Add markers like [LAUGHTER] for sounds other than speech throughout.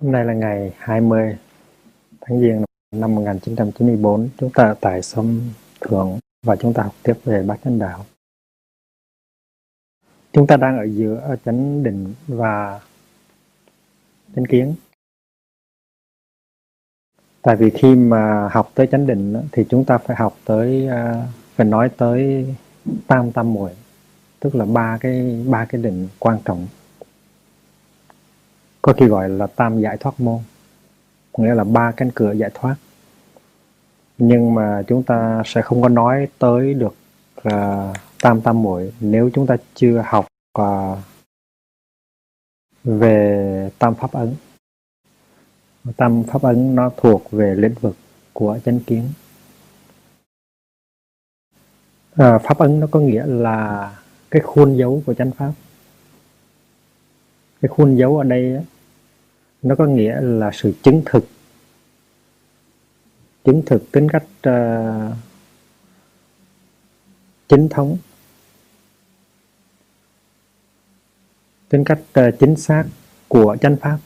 Hôm nay là ngày 20 tháng Giêng năm 1994. Chúng ta tại sông Thượng và chúng ta học tiếp về Bát Chánh Đạo. Chúng ta đang ở giữa chánh định và chánh kiến. Tại vì khi mà học tới chánh định thì chúng ta phải học tới à, phải nói tới tam tam muội, tức là ba cái ba cái định quan trọng có khi gọi là tam giải thoát môn. Nghĩa là ba cánh cửa giải thoát. Nhưng mà chúng ta sẽ không có nói tới được uh, tam tam muội. Nếu chúng ta chưa học uh, về tam pháp ấn tam pháp ấn nó thuộc về lĩnh vực của chánh kiến. À, pháp ấn nó có nghĩa là cái khuôn dấu của chánh pháp. Cái khuôn dấu ở đây nó có nghĩa là sự chứng thực. Chứng thực tính cách uh, chính thống. Tính cách uh, chính xác của chánh pháp.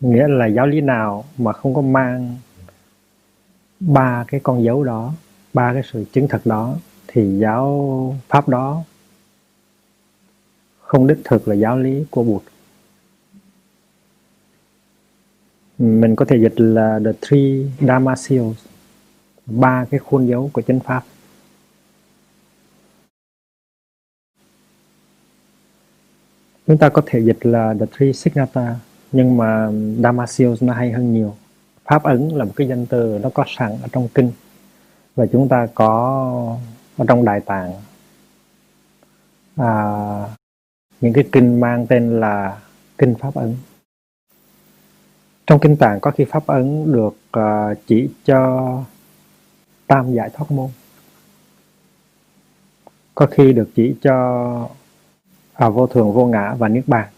Nghĩa là giáo lý nào mà không có mang ba cái con dấu đó ba cái sự chứng thực đó thì giáo pháp đó không đích thực là giáo lý của Bụt. Mình có thể dịch là the three dharma seals ba cái khuôn dấu của chánh pháp. Chúng ta có thể dịch là the three signata nhưng mà dharma seals nó hay hơn nhiều. Pháp ấn là một cái danh từ nó có sẵn ở trong kinh và chúng ta có ở trong đại tạng. À, những cái kinh mang tên là kinh pháp ấn trong kinh tạng có khi pháp ấn được uh, chỉ cho tam giải thoát môn. Có khi được chỉ cho à, vô thường vô ngã và niết bàn.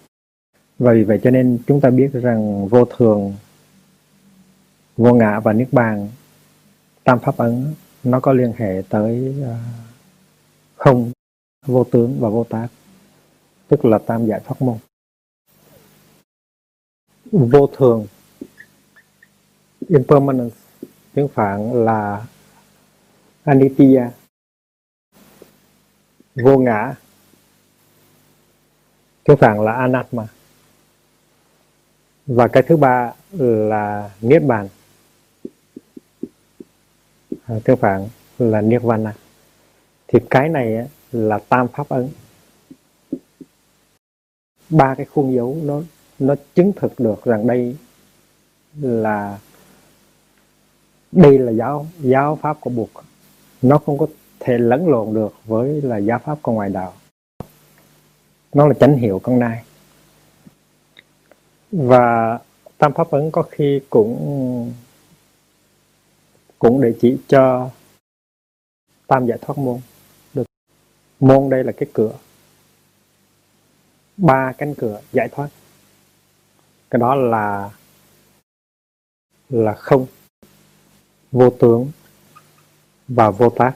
Và vì vậy cho nên chúng ta biết rằng vô thường vô ngã và niết bàn tam pháp ấn nó có liên hệ tới uh, không vô tướng và vô tác tức là tam giải thoát môn. Vô thường impermanence tiếng phạn là anitya vô ngã. Tiếng phạn là anatma. Và cái thứ ba là niết bàn. À, tiếng phạn là nirvana. Thì cái này là tam pháp ấn. Ba cái khuôn dấu nó nó chứng thực được rằng đây là đây là giáo giáo pháp của buộc nó không có thể lẫn lộn được với là giáo pháp của ngoài đạo. Nó là chánh hiệu con nai. Và tam pháp ấn có khi cũng cũng để chỉ cho tam giải thoát môn. Được. Môn đây là cái cửa. Ba cánh cửa giải thoát. Cái đó là là không vô tướng và vô tác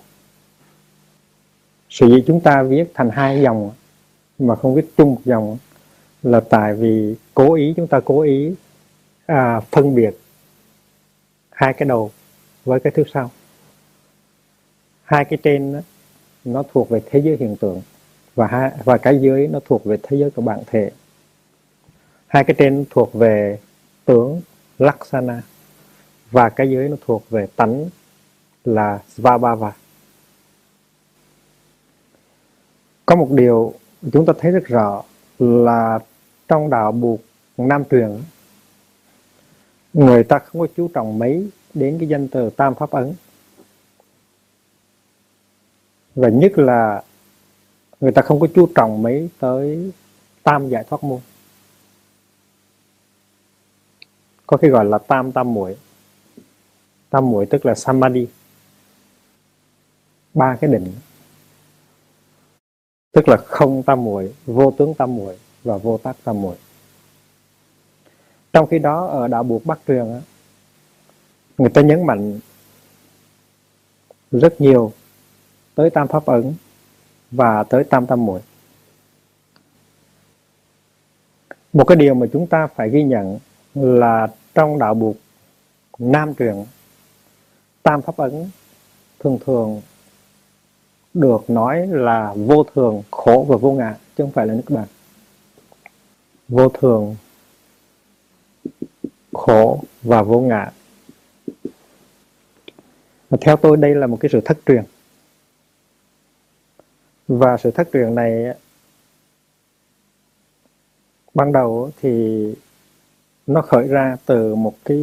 sự gì chúng ta viết thành hai dòng mà không viết chung một dòng là tại vì cố ý chúng ta cố ý à, phân biệt hai cái đầu với cái thứ sau. Hai cái trên đó, nó thuộc về thế giới hiện tượng và hai và cái dưới nó thuộc về thế giới của bản thể. Hai cái trên thuộc về tướng laksana và cái giới nó thuộc về tánh là Svabhava. Có một điều chúng ta thấy rất rõ là trong đạo buộc Nam truyền, người ta không có chú trọng mấy đến cái danh từ tam pháp ấn. Và nhất là người ta không có chú trọng mấy tới tam giải thoát môn. Có khi gọi là tam tam muội tam muội, tức là samadhi. Ba cái định. Tức là không tam muội, vô tướng tam muội và vô tác tam muội. Trong khi đó, ở đạo buộc bắc truyền người ta nhấn mạnh rất nhiều tới tam pháp ẩn và tới tam tam muội. Một cái điều mà chúng ta phải ghi nhận là trong đạo buộc nam truyền tam pháp ấn thường thường được nói là vô thường, khổ và vô ngã, chứ không phải là nước bạn vô thường, khổ và vô ngã. Và theo tôi, đây là một cái sự thất truyền. Và sự thất truyền này, ban đầu thì nó khởi ra từ một cái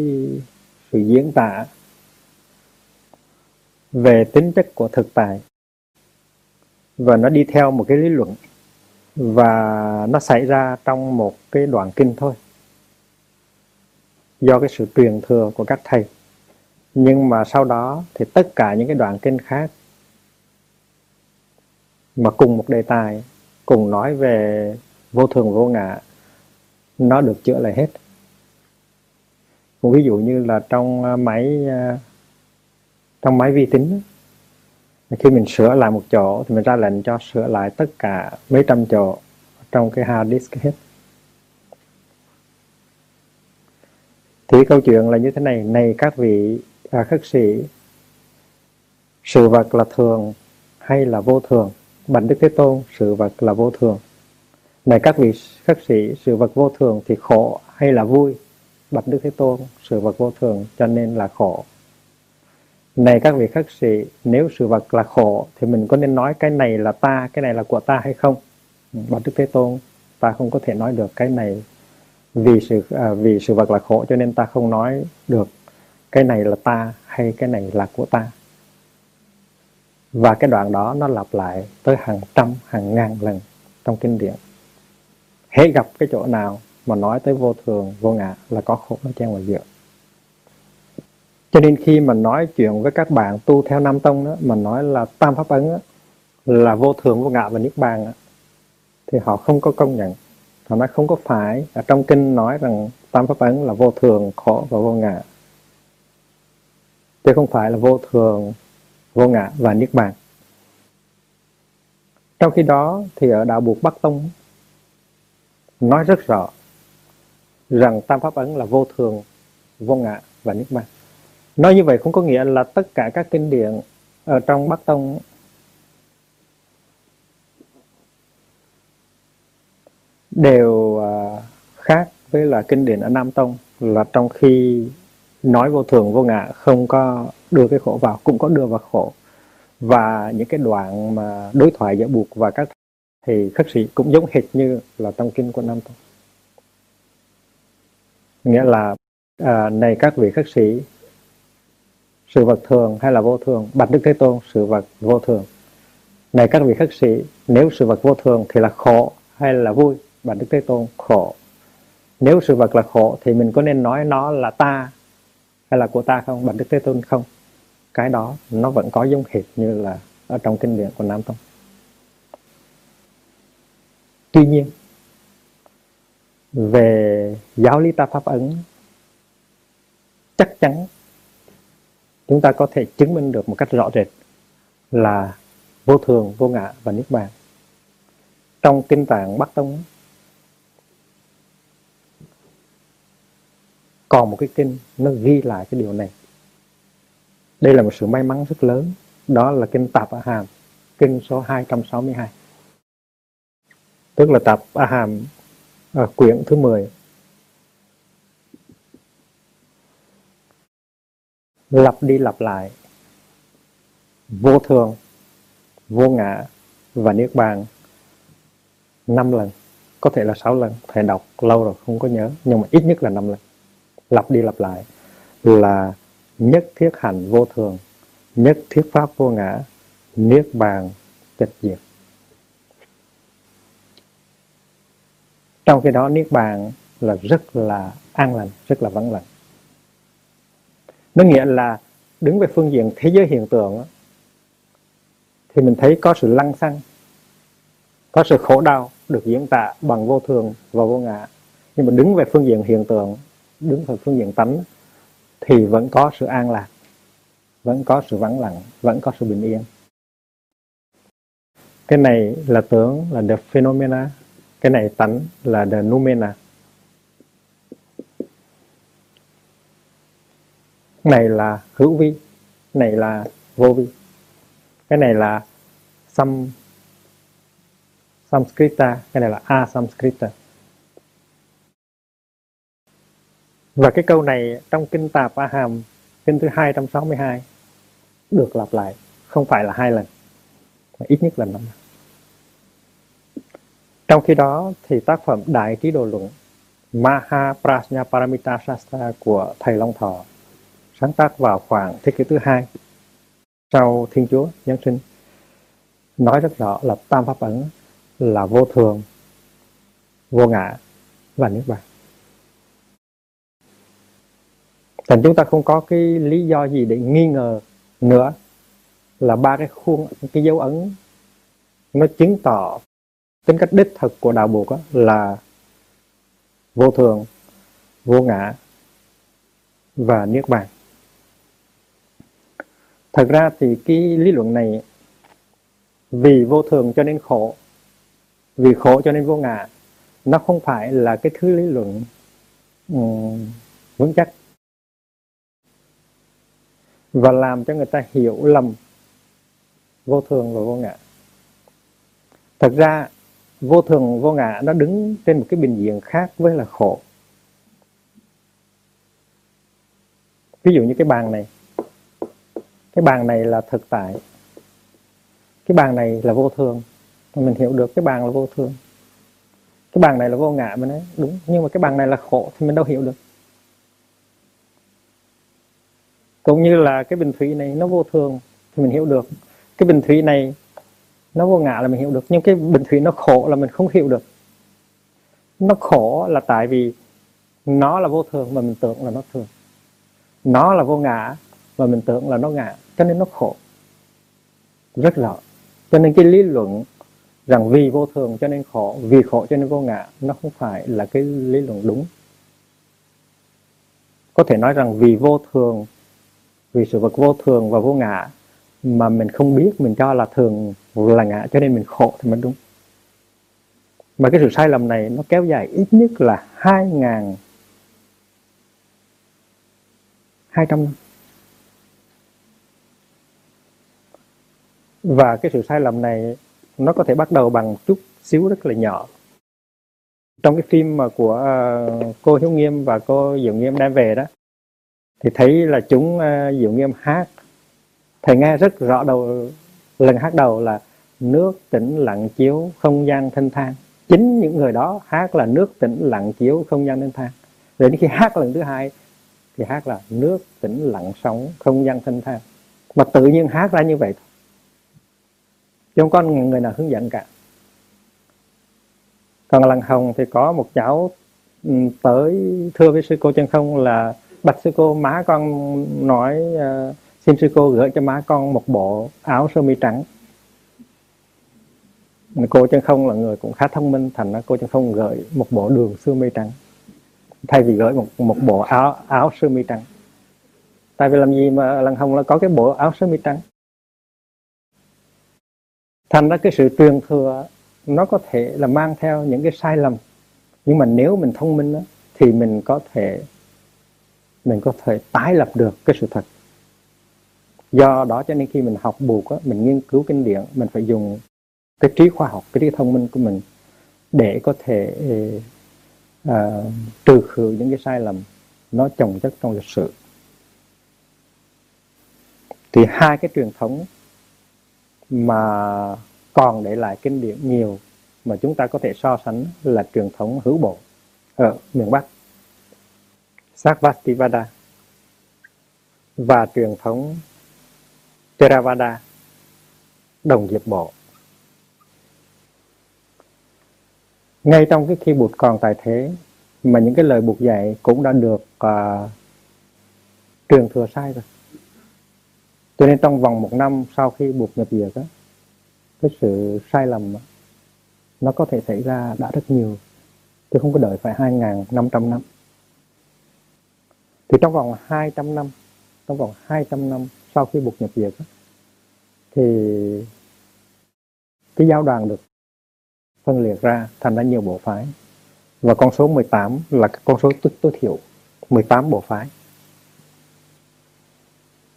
sự diễn tả về tính chất của thực tại. Và nó đi theo một cái lý luận. Và nó xảy ra trong một cái đoạn kinh thôi. Do cái sự truyền thừa của các thầy. Nhưng mà sau đó thì tất cả những cái đoạn kinh khác mà cùng một đề tài, cùng nói về vô thường vô ngã, nó được chữa lại hết. Một ví dụ như là trong à, máy à, trong máy vi tính khi mình sửa lại một chỗ thì mình ra lệnh cho sửa lại tất cả mấy trăm chỗ trong cái hard disk hết. Thì câu chuyện là như thế này này các vị à, khất sĩ sự vật là thường hay là vô thường? Bạch đức thế tôn sự vật là vô thường. Này các vị khất sĩ sự vật vô thường thì khổ hay là vui? Bạch đức thế tôn sự vật vô thường cho nên là khổ này các vị khất sĩ nếu sự vật là khổ thì mình có nên nói cái này là ta cái này là của ta hay không? Ừ, Bạch đức thế tôn ta không có thể nói được cái này vì sự à, vì sự vật là khổ cho nên ta không nói được cái này là ta hay cái này là của ta. Và cái đoạn đó nó lặp lại tới hàng trăm hàng ngàn lần trong kinh điển. Hễ gặp cái chỗ nào mà nói tới vô thường vô ngã là có khổ nó chen vào giữa cho nên khi mà nói chuyện với các bạn tu theo Nam Tông đó, mà nói là Tam Pháp Ấn đó, là vô thường, vô ngã và Niết Bàn đó, thì họ không có công nhận. Họ nói không có phải, ở trong kinh nói rằng Tam Pháp Ấn là vô thường, khổ và vô ngã. Chứ không phải là vô thường, vô ngã và Niết Bàn. Trong khi đó thì ở Đạo Buộc Bắc Tông nói rất rõ rằng Tam Pháp Ấn là vô thường, vô ngã và Niết Bàn. Nói như vậy không có nghĩa là tất cả các kinh điển ở trong Bắc Tông đều à, khác với là kinh điển ở Nam Tông. Là trong khi nói vô thường vô ngã không có đưa cái khổ vào cũng có đưa vào khổ. Và những cái đoạn mà đối thoại giữa buộc và các thì khất sĩ cũng giống hệt như là trong kinh của Nam Tông. Nghĩa là à, này các vị khất sĩ sự vật thường hay là vô thường? Bạch đức thế tôn, sự vật vô thường. Này các vị khất sĩ, nếu sự vật vô thường thì là khổ hay là vui? Bạch đức thế tôn, khổ. Nếu sự vật là khổ thì mình có nên nói nó là ta hay là của ta không? Bạch đức thế tôn không. Cái đó nó vẫn có giống hệt như là ở trong kinh điển của nam tông. Tuy nhiên, về giáo lý ta pháp ấn, chắc chắn chúng ta có thể chứng minh được một cách rõ rệt là vô thường, vô ngã và niết bàn. Trong kinh tạng Bắc Tông còn một cái kinh nó ghi lại cái điều này. Đây là một sự may mắn rất lớn, đó là kinh Tạp A Hàm, kinh số 262. Tức là Tạp A Hàm à, quyển thứ 10 lặp đi lặp lại. Vô thường, vô ngã và niết bàn. Năm lần, có thể là sáu lần thầy đọc lâu rồi không có nhớ, nhưng mà ít nhất là năm lần. Lặp đi lặp lại là nhất thiết hành vô thường, nhất thiết pháp vô ngã, niết bàn tịch diệt. Trong khi đó niết bàn là rất là an lành, rất là vắng lặng nó nghĩa là đứng về phương diện thế giới hiện tượng thì mình thấy có sự lăng xăng, có sự khổ đau được diễn tả bằng vô thường và vô ngã. Nhưng mà đứng về phương diện hiện tượng, đứng về phương diện tánh, thì vẫn có sự an lạc, vẫn có sự vắng lặng, vẫn có sự bình yên. Cái này là tướng là the phenomena, cái này tánh là the noumena này là hữu vi, này là vô vi. Cái này là sam, samskrita, cái này là asamskrita và cái câu này trong kinh tạp a hàm, kinh thứ 262 được lặp lại, không phải là hai lần, mà ít nhất là năm lần. Trong khi đó thì tác phẩm Đại Trí Đồ Luận Maha Prajna Paramita Shastra của Thầy Long Thọ sáng tác vào khoảng thế kỷ thứ hai sau Thiên Chúa Giáng sinh nói rất rõ là tam pháp ấn là vô thường, vô ngã và niết bàn. Thành chúng ta không có cái lý do gì để nghi ngờ nữa là ba cái khuôn cái dấu ấn nó chứng tỏ tính cách đích thực của đạo buộc là vô thường vô ngã và niết bàn thật ra thì cái lý luận này vì vô thường cho nên khổ vì khổ cho nên vô ngã. Nó không phải là cái thứ lý luận um, vững chắc và làm cho người ta hiểu lầm vô thường và vô ngã. Thật ra vô thường vô ngã nó đứng trên một cái bình diện khác với là khổ. Ví dụ như cái bàn này cái bàn này là thực tại. Cái bàn này là vô thường. Mình hiểu được cái bàn là vô thường. Cái bàn này là vô ngã mình nói đúng. Nhưng mà cái bàn này là khổ thì mình đâu hiểu được. Cũng như là cái bình thủy này nó vô thường thì mình hiểu được. Cái bình thủy này nó vô ngã là mình hiểu được. Nhưng cái bình thủy nó khổ là mình không hiểu được. Nó khổ là tại vì nó là vô thường mà mình tưởng là nó thường. Nó là vô ngã mà mình tưởng là nó ngã cho nên nó khổ. Rất rõ cho nên cái lý luận rằng vì vô thường cho nên khổ, vì khổ cho nên vô ngã, nó không phải là cái lý luận đúng. Có thể nói rằng vì vô thường, vì sự vật vô thường và vô ngã mà mình không biết, mình cho là thường là ngã, cho nên mình khổ thì mới đúng. Mà cái sự sai lầm này nó kéo dài ít nhất là hai ngàn hai trăm năm và cái sự sai lầm này nó có thể bắt đầu bằng chút xíu rất là nhỏ. Trong cái phim mà của uh, cô Hiếu Nghiêm và cô Diệu Nghiêm đem về đó thì thấy là chúng uh, Diệu Nghiêm hát. Thầy nghe rất rõ đầu lần hát đầu là nước tĩnh lặng chiếu không gian thanh thang. Chính những người đó hát là nước tĩnh lặng chiếu không gian thanh thang. Đến khi hát lần thứ hai thì hát là nước tĩnh lặng sóng không gian thanh thang. Mà tự nhiên hát ra như vậy thôi chứ không có người nào hướng dẫn cả. Còn lần hồng thì có một cháu ừ, tới thưa với sư cô chân không là bạch sư cô má con nói uh, xin sư cô gửi cho má con một bộ áo sơ mi trắng. Cô chân không là người cũng khá thông minh thành ra cô chân không gửi một bộ đường sơ mi trắng. Thay vì gửi một một bộ áo áo sơ mi trắng. Tại vì làm gì mà lần hồng là có cái bộ áo sơ mi trắng? Thành ra cái sự truyền thừa nó có thể là mang theo những cái sai lầm. Nhưng mà nếu mình thông minh đó, thì mình có thể mình có thể tái lập được cái sự thật. Do đó cho nên khi mình học buộc đó, mình nghiên cứu kinh điển mình phải dùng cái trí khoa học cái trí thông minh của mình để có thể uh, trừ khử những cái sai lầm nó trồng chất trong lịch sử. Thì hai cái truyền thống mà còn để lại kinh điển nhiều mà chúng ta có thể so sánh là truyền thống hữu bộ. Ở miền Bắc. Sarvastivada và truyền thống Theravada đồng diệp bộ. Ngay trong cái khi bụt còn tại thế mà những cái lời bụt dạy cũng đã được uh, truyền thừa sai rồi cho nên trong vòng một năm sau khi buộc nhập việc á cái sự sai lầm đó, nó có thể xảy ra đã rất nhiều. Tôi không có đợi phải hai năm trăm năm. Thì trong vòng 200 năm trong vòng 200 năm sau khi buộc nhập việc đó, thì cái giáo đoàn được phân liệt ra thành ra nhiều bộ phái. Và con số 18 là con số tối, tối thiểu 18 bộ phái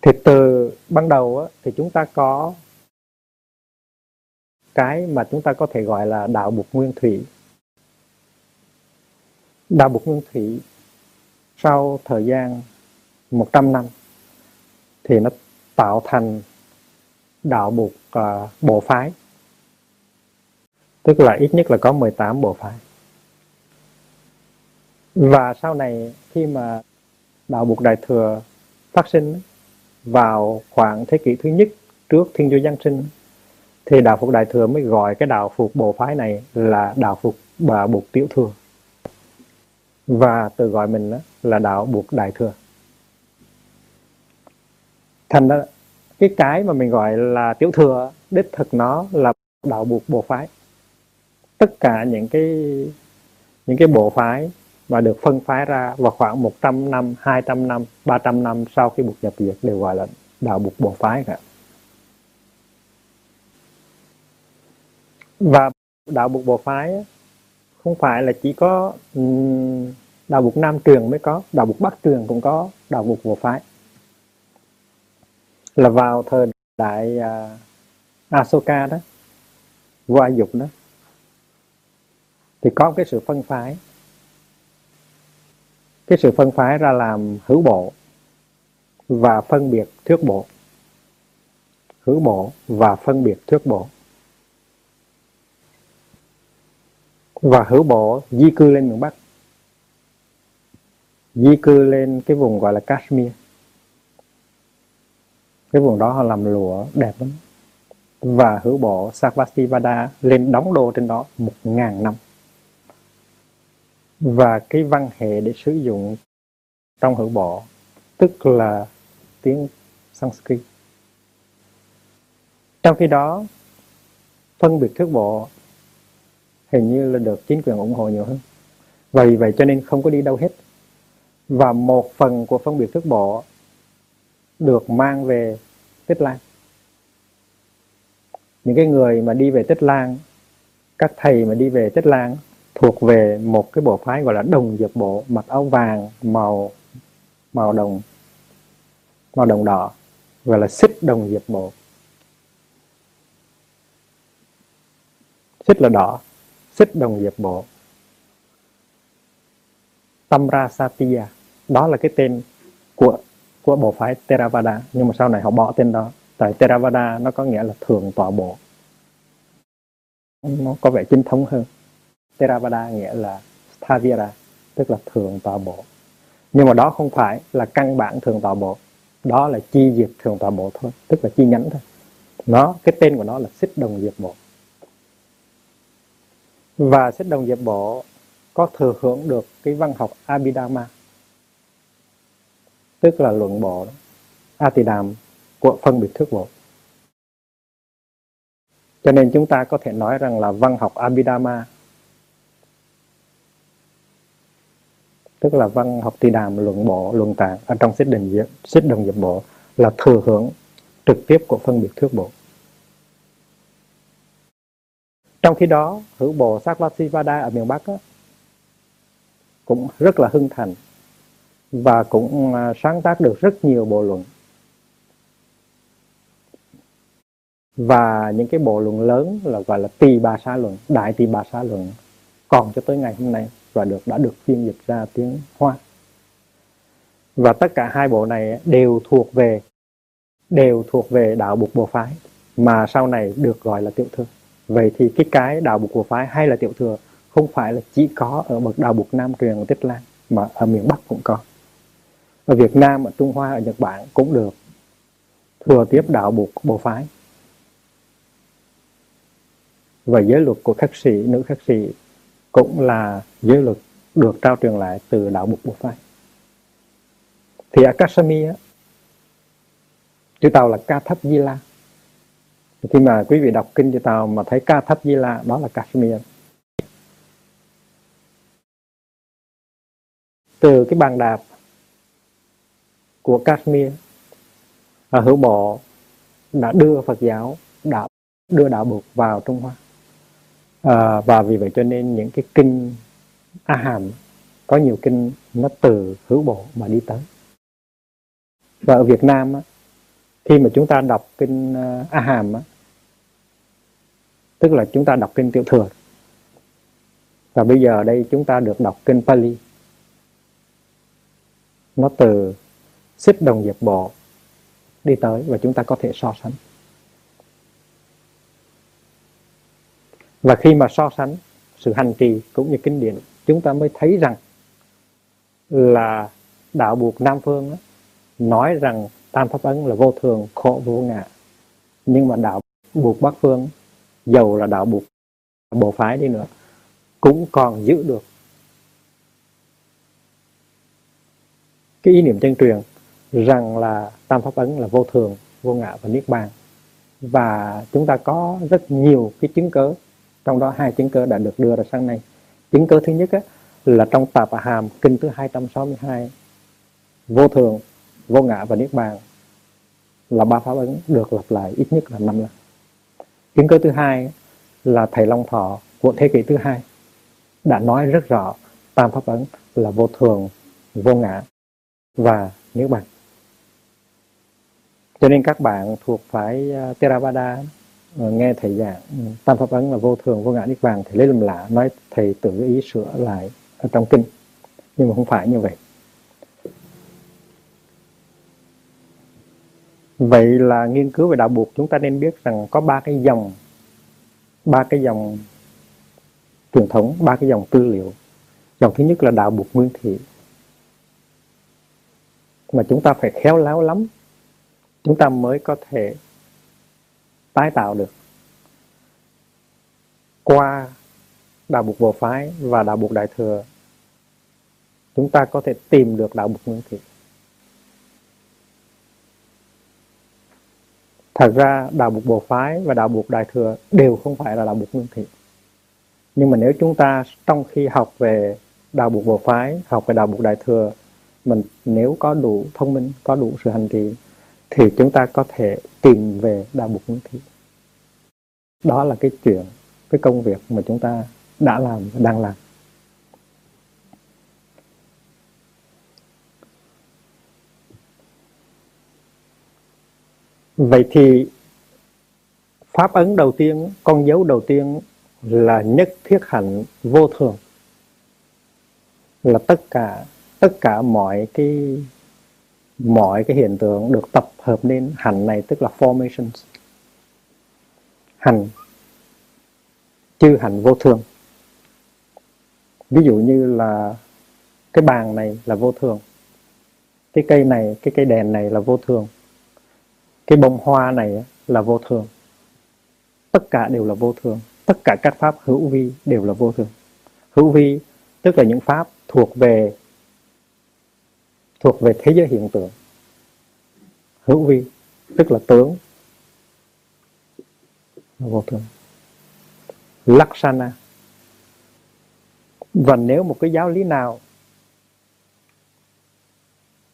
thì từ ban đầu á, thì chúng ta có cái mà chúng ta có thể gọi là đạo bục nguyên thủy. Đạo bục nguyên thủy sau thời gian 100 năm thì nó tạo thành đạo bục uh, à, bộ phái. Tức là ít nhất là có 18 bộ phái. Và sau này khi mà đạo bục đại thừa phát sinh vào khoảng thế kỷ thứ nhất trước thiên chúa giáng sinh, thì đạo phục đại thừa mới gọi cái đạo phục bộ phái này là đạo phục bà buộc tiểu thừa. Và tự gọi mình là đạo buộc đại thừa. Thành ra cái cái mà mình gọi là tiểu thừa, đích thực nó là đạo buộc bộ phái. Tất cả những cái những cái bộ phái mà được phân phái ra vào khoảng 100 năm, 200 năm, 300 năm sau khi buộc nhập diệt đều gọi là đạo buộc bộ phái cả. Và đạo buộc bộ phái không phải là chỉ có đạo buộc Nam trường mới có, đạo buộc Bắc trường cũng có đạo buộc bộ phái. Là vào thời đại à, Asoka đó, vua Dục đó, thì có cái sự phân phái cái sự phân phái ra làm hữu bộ và phân biệt thuyết bộ. Hữu bộ và phân biệt thuyết bộ. Và hữu bộ di cư lên miền Bắc. Di cư lên cái vùng gọi là Kashmir. Cái vùng đó họ làm lụa đẹp lắm. Và hữu bộ Sarvastivada lên đóng đô trên đó một ngàn năm và cái văn hệ để sử dụng trong hữu bộ tức là tiếng Sanskrit. Trong khi đó, phân biệt thước bộ hình như là được chính quyền ủng hộ nhiều hơn. Vì vậy cho nên không có đi đâu hết. Và một phần của phân biệt thước bộ được mang về Tích Lan. Những cái người mà đi về Tích Lan, các thầy mà đi về Tích Lan thuộc về một cái bộ phái gọi là đồng dược bộ, mặc áo vàng, màu màu đồng màu đồng đỏ, gọi là xích đồng dược bộ. Xích là đỏ, xích đồng dược bộ. Tamra Satya đó là cái tên của của bộ phái Theravada, nhưng mà sau này họ bỏ tên đó. Tại Theravada nó có nghĩa là thường tọa bộ. Nó có vẻ chính thống hơn. Theravada nghĩa là Thavira, tức là thường tọa bộ. Nhưng mà đó không phải là căn bản thường tọa bộ. Đó là chi diệt thường tọa bộ thôi, tức là chi nhánh thôi. Nó, cái tên của nó là xích đồng diệt bộ. Và xích đồng diệt bộ có thừa hưởng được cái văn học Abhidhamma, tức là luận bộ Atidam, của phân biệt thức bộ. Cho nên chúng ta có thể nói rằng là văn học Abhidhamma tức là văn học thi đàm luận bộ luận tạng ở trong xích đình xích đồng diệp bộ là thừa hưởng trực tiếp của phân biệt thước bộ. Trong khi đó hữu bộ Saklasivada ở miền Bắc á, cũng rất là hưng thành và cũng à, sáng tác được rất nhiều bộ luận. Và những cái bộ luận lớn là gọi là tỳ bà sa luận đại tỳ bà sa luận còn cho tới ngày hôm nay và được đã được phiên dịch ra tiếng Hoa. Và tất cả hai bộ này đều thuộc về đều thuộc về đạo Bục Bồ phái mà sau này được gọi là tiểu thừa. Vậy thì cái cái đạo Bục Bồ phái hay là tiểu thừa không phải là chỉ có ở bậc đạo Bục Nam truyền của Tích Lan mà ở miền Bắc cũng có. Ở Việt Nam, ở Trung Hoa, ở Nhật Bản cũng được thừa tiếp đạo Bục Bồ phái. Và giới luật của khắc sĩ, nữ khắc sĩ cũng là giới luật được trao truyền lại từ đạo Bục Bộ Phái. Thì ở Kashmir, chữ Tàu là Ca Thấp Di La. Khi mà quý vị đọc kinh chữ Tàu mà thấy Ca Thấp Di La, đó là Kashmir. Từ cái bàn đạp của Kashmir, ở hữu bộ đã đưa Phật giáo, đã đưa đạo Bục vào Trung Hoa à, và vì vậy cho nên những cái kinh a hàm có nhiều kinh nó từ hữu bộ mà đi tới. Và ở Việt Nam á, khi mà chúng ta đọc kinh à, A Hàm á, tức là chúng ta đọc kinh Tiểu Thừa. Và bây giờ đây chúng ta được đọc kinh Pali. Nó từ xích đồng diệp bộ đi tới và chúng ta có thể so sánh. Và khi mà so sánh sự hành trì cũng như kinh điển chúng ta mới thấy rằng là đạo buộc Nam Phương đó, nói rằng Tam Pháp Ấn là vô thường, khổ vô ngã. Nhưng mà đạo buộc Bắc Phương, dầu là đạo buộc bộ phái đi nữa, cũng còn giữ được cái ý niệm chân truyền rằng là Tam Pháp Ấn là vô thường, vô ngã và niết bàn. Và chúng ta có rất nhiều cái chứng cớ, trong đó hai chứng cơ đã được đưa ra sáng nay. Chứng cơ thứ nhất á, là trong Tạp Hàm kinh thứ 262 vô thường, vô ngã và niết bàn là ba pháp ấn được lặp lại ít nhất là năm lần. Chứng cơ thứ hai là thầy Long Thọ của thế kỷ thứ hai đã nói rất rõ tam pháp ấn là vô thường, vô ngã và niết bàn. Cho nên các bạn thuộc phải uh, Theravada Ờ, nghe thầy giảng ừ, tam pháp ấn là vô thường, vô ngã niết bàn thì lấy làm lạ nói thầy tự ý sửa lại ở trong kinh. Nhưng mà không phải như vậy. Vậy là nghiên cứu về đạo buộc chúng ta nên biết rằng có ba cái dòng ba cái dòng truyền thống ba cái dòng tư liệu. Dòng thứ nhất là đạo buộc nguyên thị. Mà chúng ta phải khéo léo lắm. Chúng ta mới có thể tái tạo được. Qua đạo buộc bộ phái và đạo buộc đại thừa, chúng ta có thể tìm được đạo buộc nguyên thủy. Thật ra, đạo buộc bộ phái và đạo buộc đại thừa đều không phải là đạo buộc nguyên thủy. Nhưng mà nếu chúng ta trong khi học về đạo buộc bộ phái, học về đạo buộc đại thừa, mình nếu có đủ thông minh, có đủ sự hành trì thì chúng ta có thể tìm về đạo mục nguyên thị. Đó là cái chuyện, cái công việc mà chúng ta đã làm và đang làm. Vậy thì pháp ấn đầu tiên, con dấu đầu tiên là nhất thiết hạnh vô thường. Là tất cả tất cả mọi cái mọi cái hiện tượng được tập hợp nên hành này tức là formations. Hành. Chư hành vô thường. Ví dụ như là cái bàn này là vô thường. Cái cây này, cái cây đèn này là vô thường. Cái bông hoa này là vô thường. Tất cả đều là vô thường. Tất cả các pháp hữu vi đều là vô thường. Hữu vi tức là những pháp thuộc về thuộc về thế giới hiện tượng. Hữu vi, tức là tướng. Là vô thường. Laksana. Và nếu một cái giáo lý nào,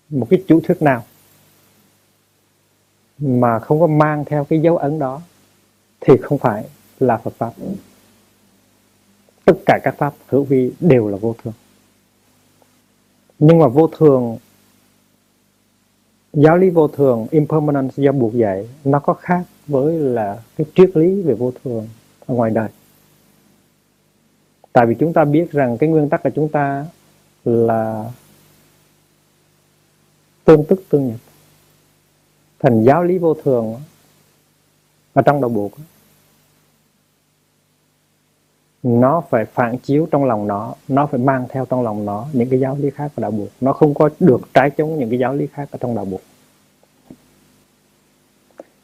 một cái chủ thuyết nào mà không có mang theo cái dấu ấn đó, thì không phải là Phật pháp. Tất cả các pháp, hữu vi đều là vô thường. Nhưng mà vô thường giáo lý vô thường, impermanence do buộc dạy, nó có khác với là cái triết lý về vô thường ở ngoài đời. Tại vì chúng ta biết rằng cái nguyên tắc của chúng ta là tương tức tương nhập thành giáo lý vô thường ở trong đầu buộc nó phải phản chiếu trong lòng nó nó phải mang theo trong lòng nó những cái giáo lý khác của đạo buộc nó không có được trái chống những cái giáo lý khác ở trong đạo buộc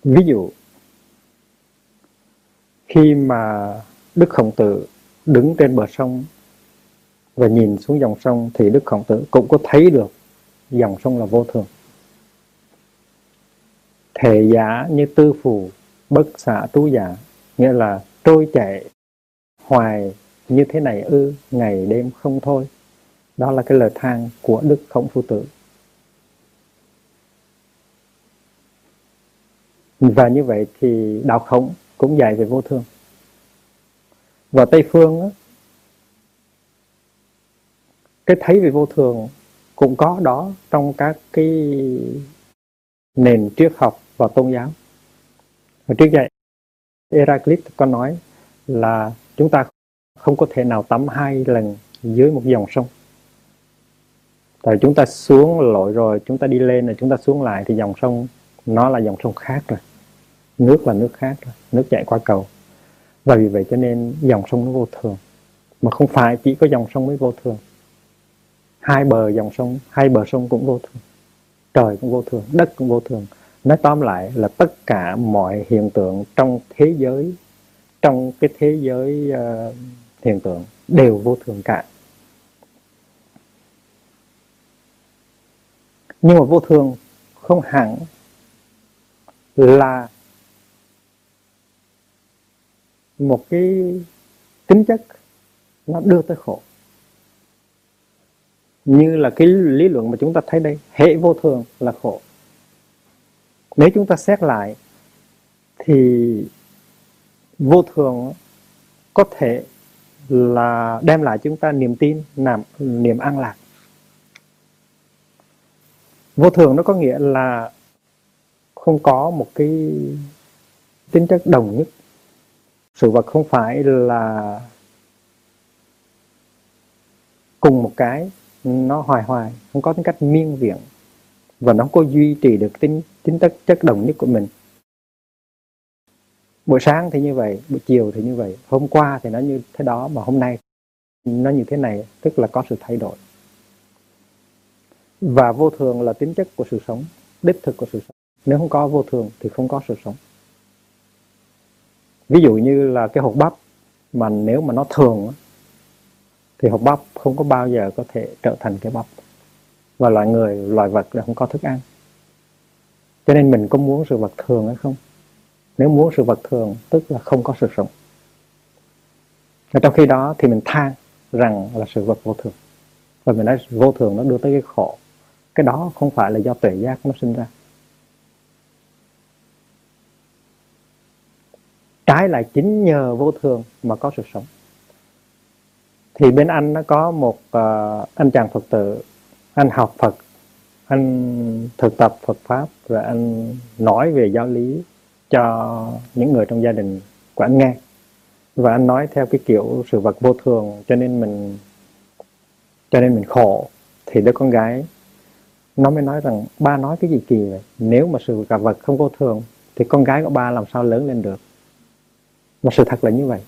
ví dụ, khi mà đức khổng tử đứng trên bờ sông và nhìn xuống dòng sông thì đức khổng tử cũng có thấy được dòng sông là vô thường. Thể giả như tư phù, bất xạ tú giả, nghĩa là trôi chảy hoài như thế này ư ngày đêm không thôi. Đó là cái lời than của đức khổng phu tử. Và như vậy thì đạo khổng cũng dạy về vô thường và tây phương cái thấy về vô thường cũng có đó trong các cái nền triết học và tôn giáo. Và trước dạy, Heraclit có nói là chúng ta không có thể nào tắm hai lần dưới một dòng sông. Tại chúng ta xuống lội rồi, chúng ta đi lên rồi, chúng ta xuống lại thì dòng sông, nó là dòng sông khác rồi. Nước là nước khác rồi, nước chạy qua cầu. Và vì vậy cho nên dòng sông nó vô thường. Mà không phải chỉ có dòng sông mới vô thường. Hai bờ dòng sông, hai bờ sông cũng vô thường. Trời cũng vô thường, đất cũng vô thường. Nói tóm lại là tất cả mọi hiện tượng trong thế giới trong cái thế giới ờ, uh, hiện tượng đều vô thường cả. Nhưng mà vô thường không hẳn là một cái tính chất nó đưa tới khổ. Như là cái lý luận mà chúng ta thấy đây hệ vô thường là khổ. Nếu chúng ta xét lại thì vô thường có thể là đem lại chúng ta niềm tin niềm niềm an lạc. Vô thường nó có nghĩa là không có một cái tính chất đồng nhất. Sự vật không phải là cùng một cái, nó hoài hoài, không có tính cách miên viện và nó có duy trì được tính tính chất chất đồng nhất của mình buổi sáng thì như vậy, buổi chiều thì như vậy, hôm qua thì nó như thế đó mà hôm nay nó như thế này, tức là có sự thay đổi. Và vô thường là tính chất của sự sống, đích thực của sự sống. Nếu không có vô thường thì không có sự sống. Ví dụ như là cái hột bắp mà nếu mà nó thường thì hột bắp không có bao giờ có thể trở thành cái bắp. Và loài người, loài vật là không có thức ăn. Cho nên mình có muốn sự vật thường hay không? Nếu muốn sự vật thường tức là không có sự sống. Và trong khi đó thì mình than rằng là sự vật vô thường. Và mình nói vô thường nó đưa tới cái khổ. Cái đó không phải là do tuệ giác nó sinh ra. Trái lại chính nhờ vô thường mà có sự sống. Thì bên anh nó có một uh, anh chàng phật tử anh học phật anh thực tập phật pháp rồi anh nói về giáo lý cho những người trong gia đình của anh nghe. Và anh nói theo cái kiểu sự vật vô thường, cho nên mình, cho nên mình khổ. Thì đứa con gái, nó mới nói rằng, ba nói cái gì kỳ vậy nếu mà sự vật không vô thường, thì con gái của ba làm sao lớn lên được? Mà sự thật là như vậy.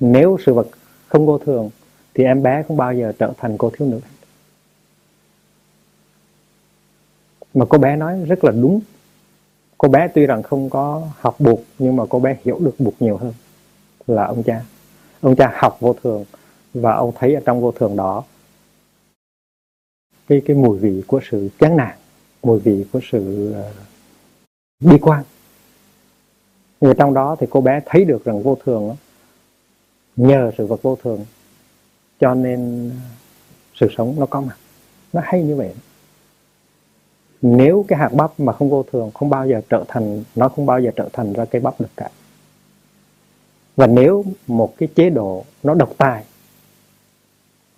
Nếu sự vật không vô thường, thì em bé không bao giờ trở thành cô thiếu nữ. Mà cô bé nói rất là đúng cô bé tuy rằng không có học buộc nhưng mà cô bé hiểu được buộc nhiều hơn là ông cha. Ông cha học vô thường và ông thấy ở trong vô thường đó cái cái mùi vị của sự chán nản mùi vị của sự uh, bi quan. Nhưng trong đó thì cô bé thấy được rằng vô thường đó, nhờ sự vật vô thường cho nên sự sống nó có mặt. Nó hay như vậy nếu cái hạt bắp mà không vô thường, không bao giờ trở thành, nó không bao giờ trở thành ra cây bắp được cả. Và nếu một cái chế độ nó độc tài,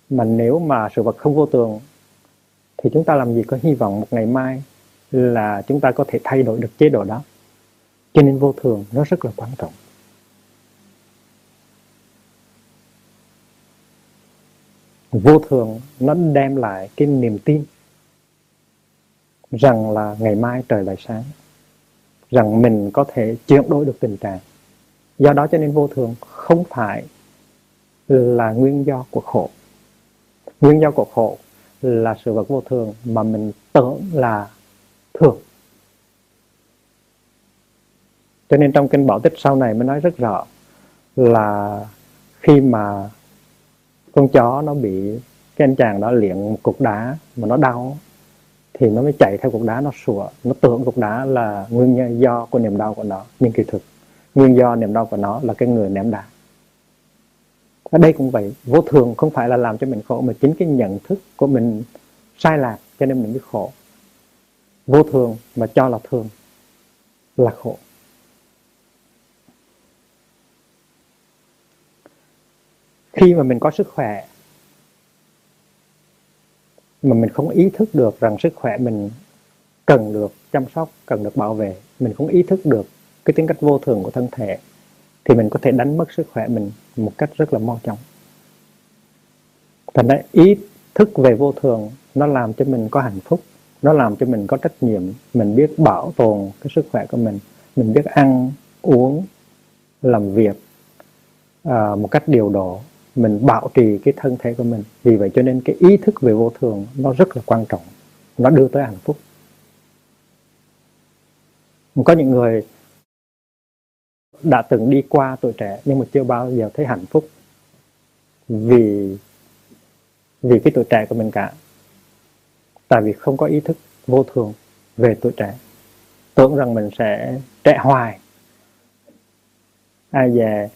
mà nếu mà sự vật không vô thường, thì chúng ta làm gì có hy vọng một ngày mai là chúng ta có thể thay đổi được chế độ đó? Cho nên vô thường nó rất là quan trọng. Vô thường nó đem lại cái niềm tin rằng là ngày mai trời lại sáng, rằng mình có thể chuyển đổi được tình trạng. Do đó cho nên vô thường không phải là nguyên do của khổ. Nguyên do của khổ là sự vật vô thường mà mình tưởng là thường. Cho nên trong kinh bảo tích sau này mới nói rất rõ là khi mà con chó nó bị, cái anh chàng đó liệng một cục đá mà nó đau thì nó mới chạy theo cục đá, nó sủa, nó tưởng cục đá là nguyên nhân do của niềm đau của nó, nhưng kỳ thực nguyên do niềm đau của nó là cái người ném đá. Ở đây cũng vậy, vô thường không phải là làm cho mình khổ, mà chính cái nhận thức của mình sai lạc cho nên mình mới khổ. Vô thường mà cho là thường là khổ. Khi mà mình có sức khỏe mà mình không ý thức được rằng sức khỏe mình cần được chăm sóc cần được bảo vệ. Mình không ý thức được cái tính cách vô thường của thân thể thì mình có thể đánh mất sức khỏe mình một cách rất là mau chóng. Thành ra ý thức về vô thường nó làm cho mình có hạnh phúc nó làm cho mình có trách nhiệm. Mình biết bảo tồn cái sức khỏe của mình mình biết ăn uống làm việc à, một cách điều độ mình bảo trì cái thân thể của mình. Vì vậy cho nên cái ý thức về vô thường nó rất là quan trọng, nó đưa tới hạnh phúc. Có những người đã từng đi qua tuổi trẻ nhưng mà chưa bao giờ thấy hạnh phúc vì vì cái tuổi trẻ của mình cả. Tại vì không có ý thức vô thường về tuổi trẻ. Tưởng rằng mình sẽ trẻ hoài. Ai về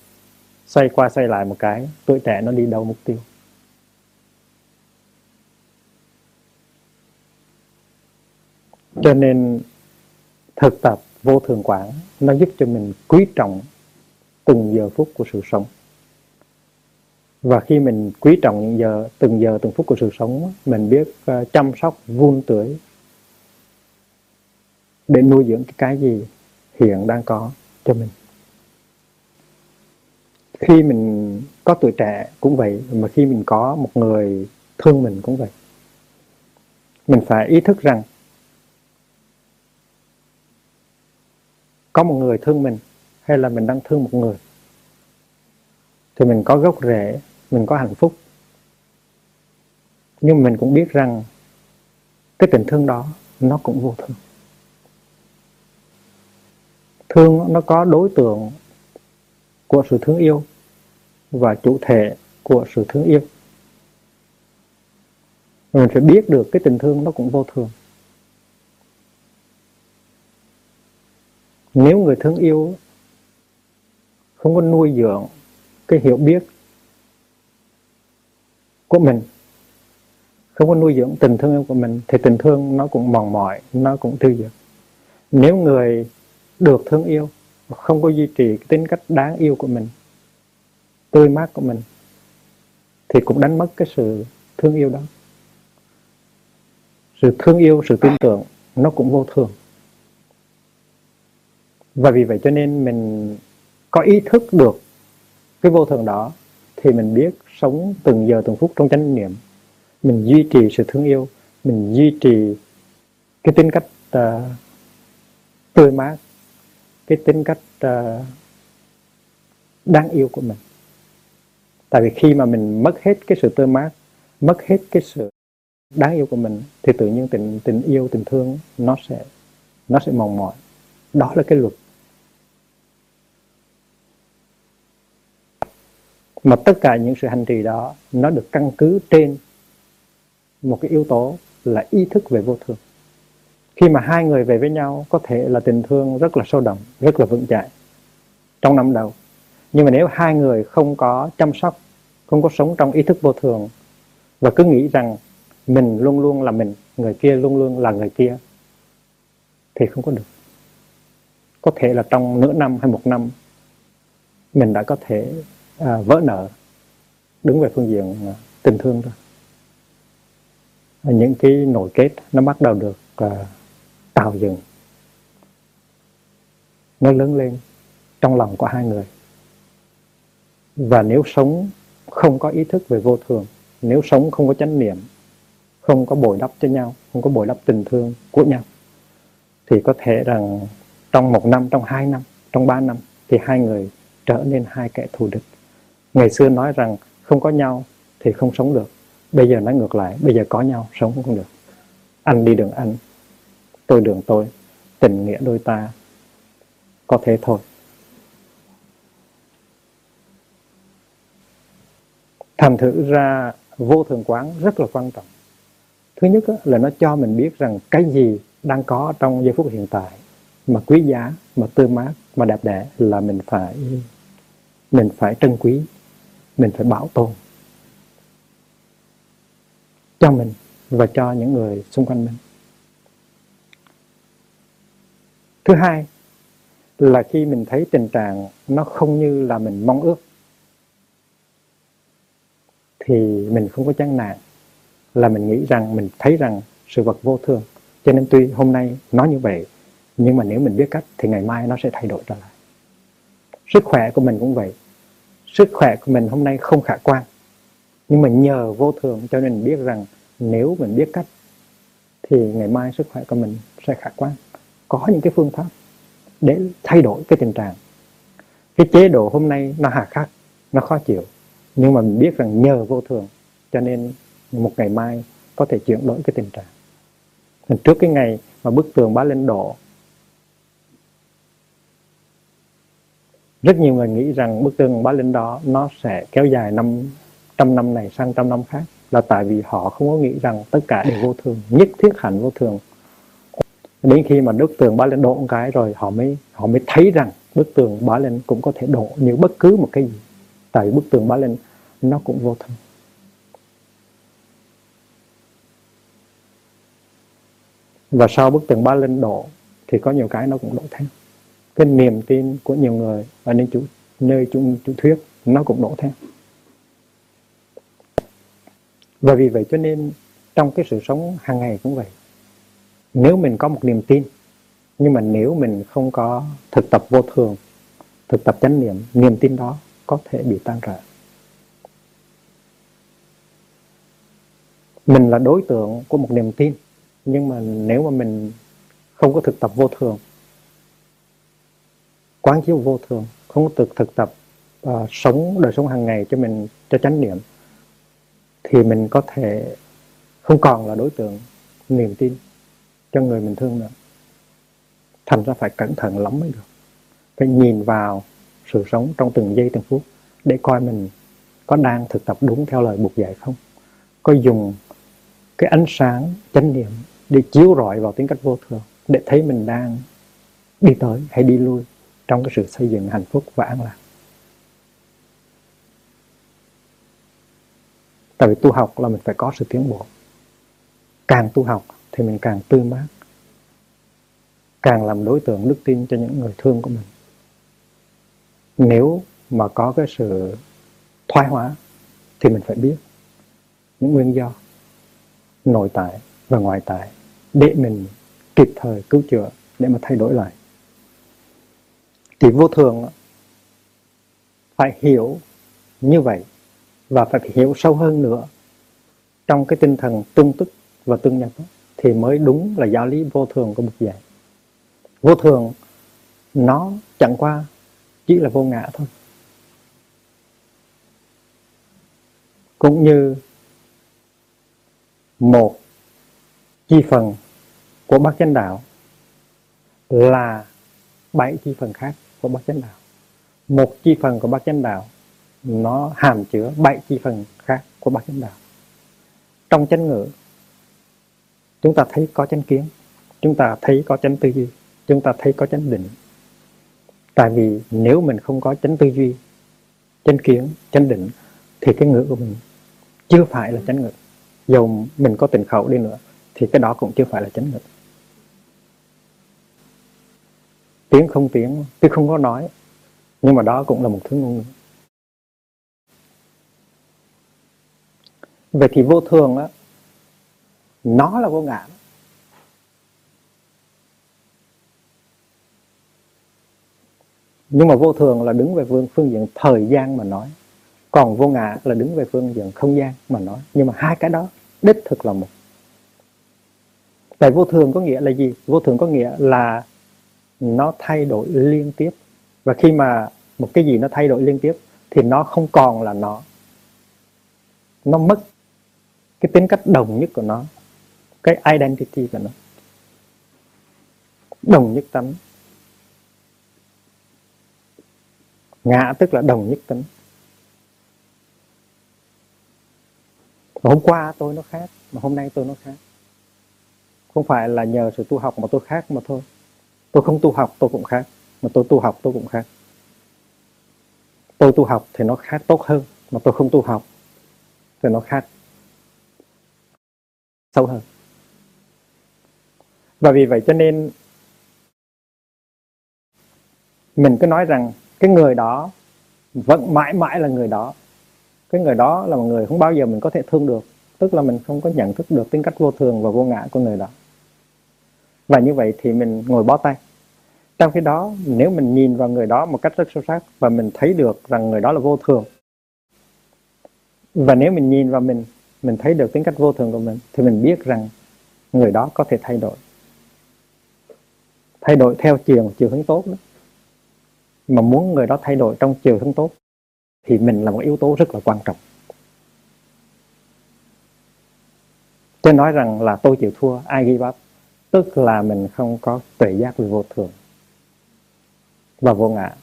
xoay qua xoay lại một cái, tuổi trẻ nó đi đâu mục tiêu? Cho nên thực tập vô thường quảng nó giúp cho mình quý trọng từng giờ phút của sự sống. Và khi mình quý trọng những giờ, từng giờ, từng phút của sự sống, mình biết ờ, chăm sóc, vun tưới để nuôi dưỡng cái gì hiện đang có cho mình khi mình có tuổi trẻ cũng vậy, mà khi mình có một người thương mình cũng vậy. Mình phải ý thức rằng có một người thương mình hay là mình đang thương một người, thì mình có gốc rễ, mình có hạnh phúc. Nhưng mình cũng biết rằng cái tình thương đó nó cũng vô thường. Thương nó có đối tượng của sự thương yêu và chủ thể của sự thương yêu. Mình phải biết được cái tình thương nó cũng vô thường. Nếu người thương yêu không có nuôi dưỡng cái hiểu biết của mình, không có nuôi dưỡng tình thương yêu của mình, thì tình thương nó cũng mòn mỏi, nó cũng tiêu diệt. Nếu người được thương yêu không có duy trì cái tính cách đáng yêu của mình tươi mát của mình thì cũng đánh mất cái sự thương yêu đó. Sự thương yêu sự tin tưởng nó cũng vô thường. Và vì vậy cho nên mình có ý thức được cái vô thường đó thì mình biết sống từng giờ từng phút trong chánh niệm. Mình duy trì sự thương yêu mình duy trì cái tính cách uh, tươi mát cái tính cách uh, đáng yêu của mình. Tại vì khi mà mình mất hết cái sự tươi mát mất hết cái sự đáng yêu của mình thì tự nhiên tình tình yêu tình thương nó sẽ nó sẽ mòn mỏi. Đó là cái luật. Mà tất cả những sự hành trì đó nó được căn cứ trên một cái yếu tố là ý thức về vô thường khi mà hai người về với nhau có thể là tình thương rất là sâu đậm rất là vững chãi trong năm đầu. Nhưng mà nếu hai người không có chăm sóc không có sống trong ý thức vô thường và cứ nghĩ rằng mình luôn luôn là mình người kia luôn luôn là người kia thì không có được. Có thể là trong nửa năm hay một năm mình đã có thể à, vỡ nợ đứng về phương diện à, tình thương thôi. Những cái nổi kết nó bắt đầu được à, tạo dựng. Nó lớn lên trong lòng của hai người. Và nếu sống không có ý thức về vô thường, nếu sống không có chánh niệm, không có bồi đắp cho nhau, không có bồi đắp tình thương của nhau, thì có thể rằng trong một năm, trong hai năm, trong ba năm thì hai người trở nên hai kẻ thù địch. Ngày xưa nói rằng không có nhau thì không sống được, bây giờ nói ngược lại, bây giờ có nhau, sống không được. Anh đi đường anh tôi đường tôi, tình nghĩa đôi ta, có thế thôi. Thành thử ra, vô thường quán rất là quan trọng. Thứ nhất là nó cho mình biết rằng cái gì đang có trong giây phút hiện tại, mà quý giá, mà tươi mát, mà đẹp đẽ là mình phải mình phải trân quý, mình phải bảo tồn cho mình và cho những người xung quanh mình. Thứ hai là khi mình thấy tình trạng nó không như là mình mong ước, thì mình không có chán nản, là mình nghĩ rằng, mình thấy rằng sự vật vô thường. Cho nên tuy hôm nay nói như vậy, nhưng mà nếu mình biết cách thì ngày mai nó sẽ thay đổi trở lại. Sức khỏe của mình cũng vậy. Sức khỏe của mình hôm nay không khả quan, nhưng mà nhờ vô thường cho nên mình biết rằng nếu mình biết cách thì ngày mai sức khỏe của mình sẽ khả quan có những cái phương pháp để thay đổi cái tình trạng. Cái chế độ hôm nay nó hà khắc, nó khó chịu, nhưng mà mình biết rằng nhờ vô thường, cho nên một ngày mai có thể chuyển đổi cái tình trạng. Trước cái ngày mà bức tường bá lên đổ rất nhiều người nghĩ rằng bức tường bá lên đó nó sẽ kéo dài năm, trăm năm này sang trăm năm khác, là tại vì họ không có nghĩ rằng tất cả đều vô thường, nhất thiết hẳn vô thường đến khi mà bức tường ba lên đổ một cái rồi họ mới họ mới thấy rằng bức tường ba lên cũng có thể đổ như bất cứ một cái gì. Tại bức tường ba lên nó cũng vô thường và sau bức tường ba lên đổ thì có nhiều cái nó cũng đổ theo. Cái niềm tin của nhiều người ở nơi chủ nơi chủ, chủ thuyết nó cũng đổ theo. Và vì vậy cho nên trong cái sự sống hàng ngày cũng vậy nếu mình có một niềm tin nhưng mà nếu mình không có thực tập vô thường thực tập chánh niệm niềm tin đó có thể bị tan rã. Mình là đối tượng của một niềm tin nhưng mà nếu mà mình không có thực tập vô thường quán chiếu vô thường không có thực thực tập uh, sống đời sống hàng ngày cho mình cho chánh niệm thì mình có thể không còn là đối tượng niềm tin cho người mình thương nữa. Thành ra phải cẩn thận lắm mới được. Phải nhìn vào sự sống trong từng giây, từng phút để coi mình có đang thực tập đúng theo lời buộc dạy không. Có dùng cái ánh sáng, chánh niệm để chiếu rọi vào tính cách vô thường để thấy mình đang đi tới hay đi lui trong cái sự xây dựng hạnh phúc và an lạc. Tại vì tu học là mình phải có sự tiến bộ. Càng tu học thì mình càng tươi mát, càng làm đối tượng đức tin cho những người thương của mình nếu mà có cái sự thoái hóa thì mình phải biết những nguyên do nội tại và ngoại tại để mình kịp thời cứu chữa, để mà thay đổi lại thì vô thường phải hiểu như vậy và phải hiểu sâu hơn nữa trong cái tinh thần tương tức và tương nhập đó thì mới đúng là giáo lý vô thường của Bụt dạy vô thường, nó chẳng qua chỉ là vô ngã thôi. Cũng như một chi phần của bát chánh đạo là bảy chi phần khác của bát chánh đạo. Một chi phần của bát chánh đạo, nó hàm chứa bảy chi phần khác của bát chánh đạo. Trong chánh ngữ chúng ta thấy có chánh kiến, chúng ta thấy có chánh tư duy, chúng ta thấy có chánh định. Tại vì nếu mình không có chánh tư duy, chánh kiến, chánh định, thì cái ngữ của mình chưa phải là chánh ngữ. Dầu mình có tình khẩu đi nữa, thì cái đó cũng chưa phải là chánh ngữ. Tiếng không tiếng tiếng không có nói, nhưng mà đó cũng là một thứ ngôn ngữ vậy thì vô thường á nó là vô ngã. Nhưng mà vô thường là đứng về phương phương diện thời gian mà nói. Còn vô ngã là đứng về phương diện không gian mà nói. Nhưng mà hai cái đó đích thực là một. Tại vô thường có nghĩa là gì? Vô thường có nghĩa là nó thay đổi liên tiếp. Và khi mà một cái gì nó thay đổi liên tiếp, thì nó không còn là nó. Nó mất cái tính cách đồng nhất của nó cái identity của nó. Đồng nhất tánh. Ngã tức là đồng nhất tính hôm qua tôi nó khác, mà hôm nay tôi nó khác. Không phải là nhờ sự tu học mà tôi khác mà thôi. Tôi không tu học, tôi cũng khác. Mà tôi tu học, tôi cũng khác. Tôi tu học thì nó khác tốt hơn. Mà tôi không tu học thì nó khác sâu hơn và vì vậy cho nên mình cứ nói rằng cái người đó vẫn mãi mãi là người đó. Cái người đó là một người không bao giờ mình có thể thương được. Tức là mình không có nhận thức được tính cách vô thường và vô ngã của người đó. Và như vậy thì mình ngồi bó tay. Trong khi đó, nếu mình nhìn vào người đó một cách rất sâu sắc và mình thấy được rằng người đó là vô thường, và nếu mình nhìn vào mình mình thấy được tính cách vô thường của mình, thì mình biết rằng người đó có thể thay đổi thay đổi theo chiều chiều hướng tốt đó. Mà muốn người đó thay đổi trong chiều hướng tốt thì mình là một yếu tố rất là quan trọng. Tôi nói rằng là tôi chịu thua, ai ghi bắp tức là mình không có tuệ giác về vô thường và vô ngã.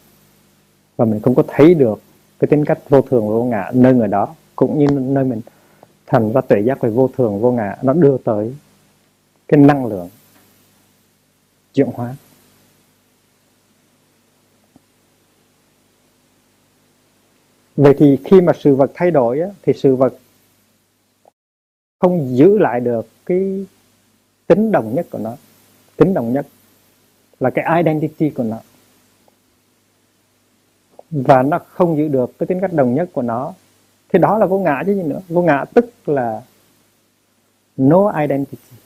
Và mình không có thấy được cái tính cách vô thường và vô ngã nơi người đó, cũng như nơi mình thành ra tuệ giác về vô thường, vô ngã, nó đưa tới cái năng lượng triệu hóa. Vậy thì khi mà sự vật thay đổi á, thì sự vật không giữ lại được cái tính đồng nhất của nó. Tính đồng nhất là cái identity của nó. Và nó không giữ được cái tính cách đồng nhất của nó. Thì đó là vô ngã chứ gì nữa. Vô ngã tức là no identity.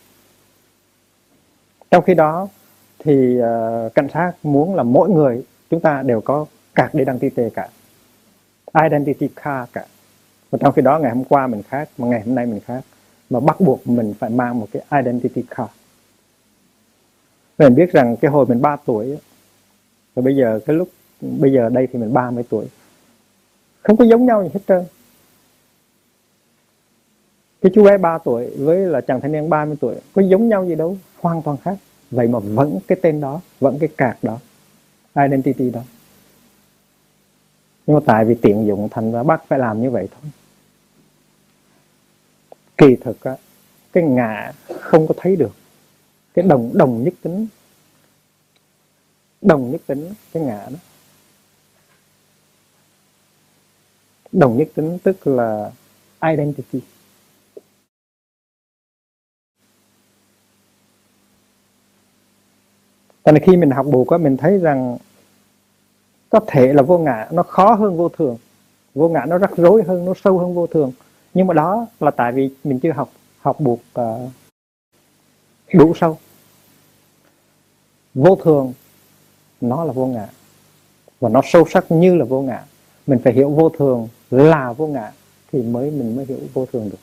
Trong khi đó thì uh, cảnh sát muốn là mỗi người chúng ta đều có các identity cả. Identity card cả. Và trong khi đó ngày hôm qua mình khác mà ngày hôm nay mình khác. Mà bắt buộc mình phải mang một cái identity card. Mình biết rằng cái hồi mình 3 tuổi và bây giờ cái lúc bây giờ đây thì mình 30 tuổi không có giống nhau gì hết trơn. Cái chú bé 3 tuổi với là chàng thanh niên 30 tuổi có giống nhau gì đâu hoàn toàn khác vậy mà vẫn cái tên đó, vẫn cái card đó, identity đó. Nhưng mà tại vì tiện dụng, thành ra bắt phải làm như vậy thôi. Kỳ thực á, cái ngã không có thấy được. Cái đồng đồng nhất tính. Đồng nhất tính, cái ngã đó. Đồng nhất tính tức là identity. Cho nên khi mình học buộc á mình thấy rằng có thể là vô ngã nó khó hơn vô thường. Vô ngã nó rắc rối hơn nó sâu hơn vô thường. Nhưng mà đó là tại vì mình chưa học học buộc uh, ờ, đủ sâu. Vô thường nó là vô ngã. Và nó sâu sắc như là vô ngã. Mình phải hiểu vô thường là vô ngã thì mới mình mới hiểu vô thường được.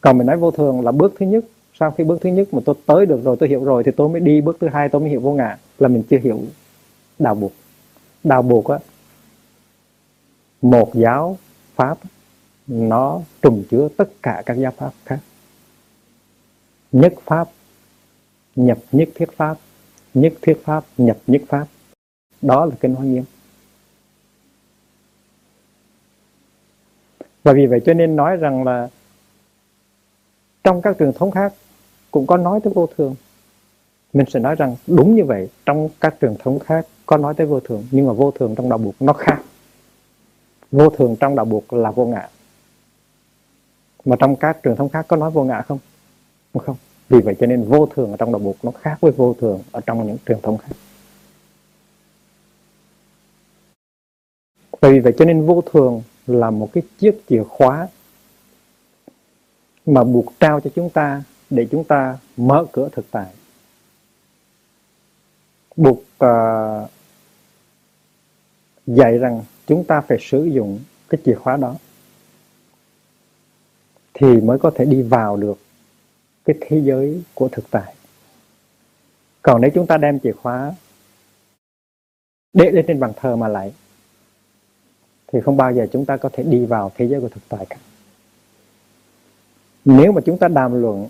Còn mình nói vô thường là bước thứ nhất sau khi bước thứ nhất mà tôi tới được rồi, tôi hiểu rồi, thì tôi mới đi bước thứ hai, tôi mới hiểu vô ngã, là mình chưa hiểu đạo buộc. Đạo buộc á, một giáo pháp, nó trùng chứa tất cả các giáo pháp khác. Nhất pháp, nhập nhất thiết pháp, nhất thiết pháp, nhập nhất pháp. Đó là kinh hoa nghiêm. Và vì vậy cho nên nói rằng là trong các truyền thống khác cũng có nói tới vô thường. Mình sẽ nói rằng đúng như vậy, trong các truyền thống khác có nói tới vô thường, nhưng mà vô thường trong đạo buộc nó khác. Vô thường trong đạo buộc là vô ngã. Mà trong các truyền thống khác có nói vô ngã không? Không vì vậy cho nên vô thường ở trong đạo buộc nó khác với vô thường ở trong những truyền thống khác. Vì vậy cho nên vô thường là một cái chiếc chìa khóa mà buộc trao cho chúng ta để chúng ta mở cửa thực tại. Buộc uh, dạy rằng chúng ta phải sử dụng cái chìa khóa đó thì mới có thể đi vào được cái thế giới của thực tại. Còn nếu chúng ta đem chìa khóa để lên trên bàn thờ mà lại thì không bao giờ chúng ta có thể đi vào thế giới của thực tại cả. Nếu mà chúng ta đàm luận